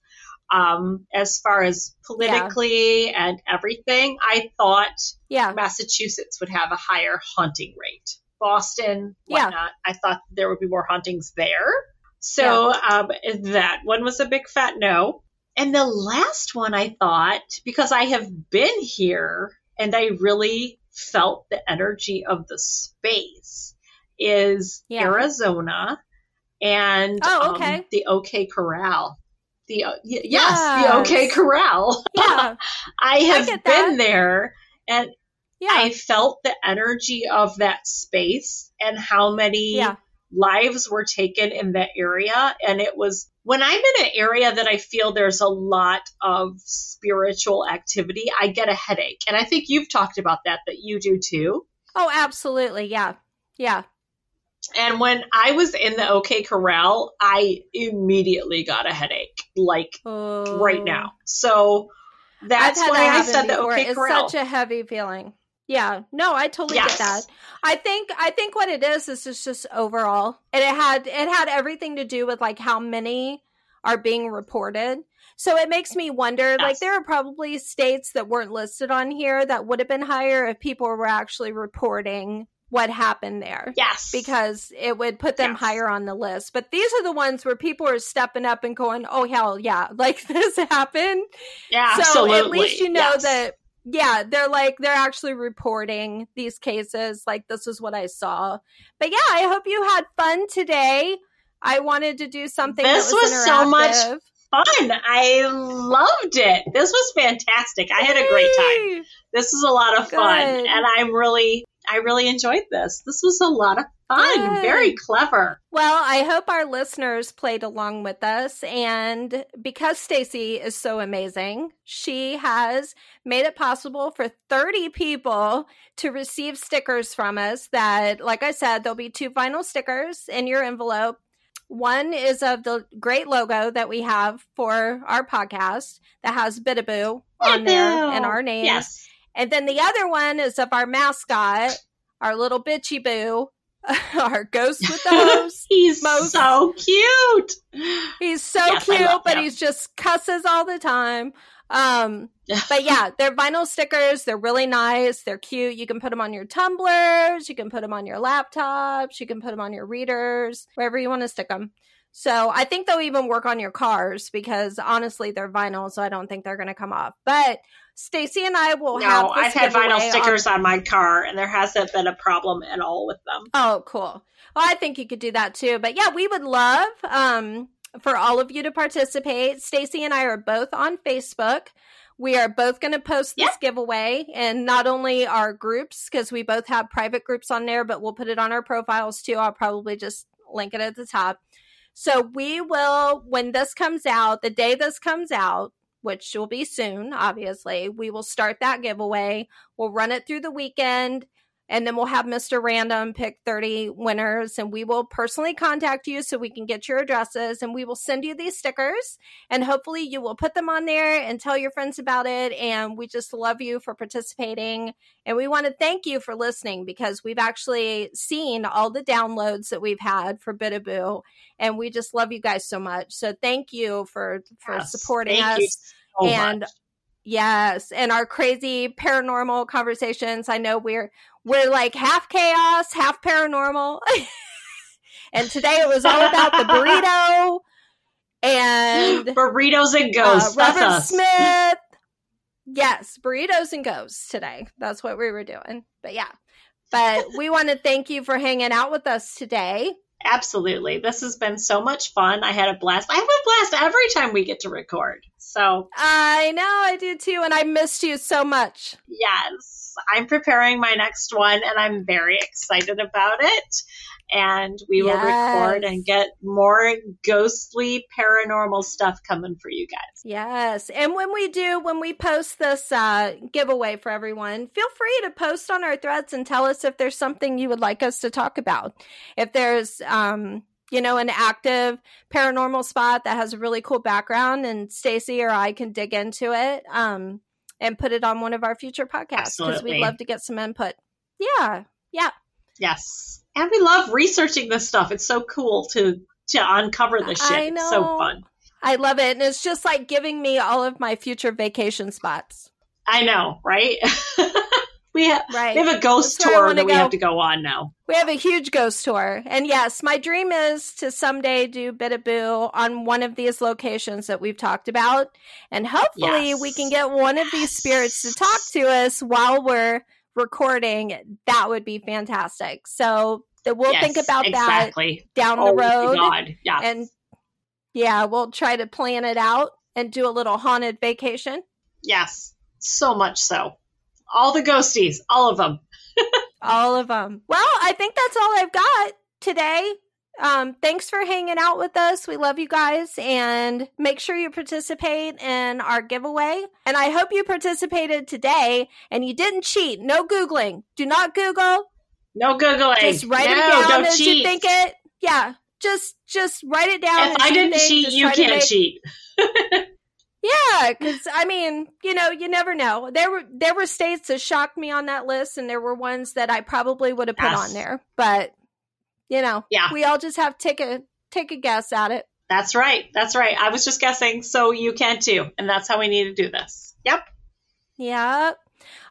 um, as far as politically and everything. I thought Yeah. Massachusetts would have a higher haunting rate. Boston, Yeah. whatnot. I thought there would be more hauntings there. So um, that one was a big fat no. And the last one I thought, because I have been here and I really felt the energy of the space, is Yeah. Arizona and Oh, um, okay. the OK Corral. The uh, y- yes, the OK Corral. Yeah. *laughs* I have get been there and Yeah. I felt the energy of that space and how many yeah. lives were taken in that area. And it was when I'm in an area that I feel there's a lot of spiritual activity, I get a headache. And I think you've talked about that, that you do too. Oh, absolutely. Yeah. Yeah. And when I was in the OK Corral, I immediately got a headache, like Oh. right now. So that's why that I said the. OK It's Corral. such a heavy feeling. Yeah. No, I totally Yes. get that. I think I think what it is is it's just overall. And it had it had everything to do with like how many are being reported. So it makes me wonder like there are probably states that weren't listed on here that would have been higher if people were actually reporting what happened there. yes. because it would put them Yes. higher on the list. But these are the ones where people are stepping up and going, "Oh hell yeah, *laughs* like this happened." yeah, So absolutely. at least you know Yes. that yeah, they're like they're actually reporting these cases like this is what I saw. But yeah, I hope you had fun today. I wanted to do something This that was, was so much fun. I loved it. This was fantastic. I had a great time. This is a lot of fun, and I'm really, I really enjoyed this. This was a lot of fun. Good. Very clever. Well, I hope our listeners played along with us. And because Stacey is so amazing, she has made it possible for 30 people to receive stickers from us that, like I said, there'll be two vinyl stickers in your envelope One is of the great logo that we have for our podcast that has Bidaboo on there and our name. Yes. And then the other one is of our mascot, our little bitchy boo, *laughs* our ghost with the hose. *laughs* He's Most- so cute. He's so Yes, cute, but he's just cusses all the time. Um, *laughs* but yeah, they're vinyl stickers. They're really nice. They're cute. You can put them on your tumblers. You can put them on your laptops. You can put them on your readers, wherever you want to stick them. So I think they'll even work on your cars because honestly, they're vinyl, so I don't think they're going to come off. But Stacey and I will have. no, this I've had vinyl giveaway on- stickers on my car, and there hasn't been a problem at all with them. Oh, cool. Well, I think you could do that too. But yeah, we would love um, for all of you to participate. Stacey and I are both on Facebook. We are both going to post this giveaway and not only our groups, because we both have private groups on there, but we'll put it on our profiles too. I'll probably just link it at the top. So we will, when this comes out, the day this comes out, which will be soon, obviously, we will start that giveaway. We'll run it through the weekend and then we'll have Mr. Random pick 30 winners and we will personally contact you so we can get your addresses and we will send you these stickers and hopefully you will put them on there and tell your friends about it and we just love you for participating and we want to thank you for listening because we've actually seen all the downloads that we've had for Bidaboo and we just love you guys so much so thank you for for Yes, supporting us so and much. Yes, and our crazy paranormal conversations. I know we're we're like half chaos, half paranormal. *laughs* and today it was all about the burrito and *gasps* burritos and uh, ghosts. That's Robert us. Smith. Yes, burritos and ghosts today. That's what we were doing. But yeah. But we want to thank you for hanging out with us today. Absolutely. This has been so much fun. I had a blast. I have a blast every time we get to record. So, I know I do too, and I missed you so much. yes, I'm preparing my next one and I'm very excited about it. And we will record and get more ghostly paranormal stuff coming for you guys. Yes. And when we do, when we post this uh, giveaway for everyone, feel free to post on our threads and tell us if there's something you would like us to talk about. If there's, um, you know, an active paranormal spot that has a really cool background and Stacey or I can dig into it um, and put it on one of our future podcasts because we'd love to get some input. Yeah. Yeah. Yes. And we love researching this stuff. It's so cool to to uncover this shit. I It's so fun. I love it. And it's just like giving me all of my future vacation spots. I know, right? *laughs* we have Right. we have a ghost That's tour that we go. have to go on now. We have a huge ghost tour. And yes, my dream is to someday do Bidaboo on one of these locations that we've talked about. And hopefully Yes. we can get one of these spirits to talk to us while we're recording. That would be fantastic. So that we'll Yes, think about exactly. that down oh the road. God. Yes. And yeah, we'll try to plan it out and do a little haunted vacation. yes. So much so. All the ghosties, all of them. *laughs* All of them. Well, I think that's all I've got today. Um, thanks for hanging out with us. We love you guys and make sure you participate in our giveaway. And I hope you participated today and you didn't cheat. No Googling. Do not Google. No googling. Just write no, it down don't as cheat. you think it. Yeah. Just just write it down. if I you didn't think. cheat, you can't make- cheat. *laughs* Yeah, because I mean, you know, you never know. There were there were states that shocked me on that list, and there were ones that I probably would have put Yes. on there. But you know, Yeah. we all just have to take a take a guess at it. That's right. That's right. I was just guessing, so you can too. And that's how we need to do this. Yep. Yep.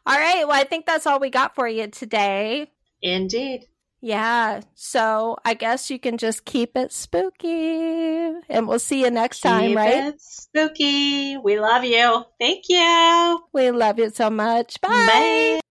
All right. Well, I think that's all we got for you today. Indeed. Yeah. So I guess you can just keep it spooky, and we'll see you next time. Keep right? it spooky. We love you. Thank you. We love you so much. Bye. Bye.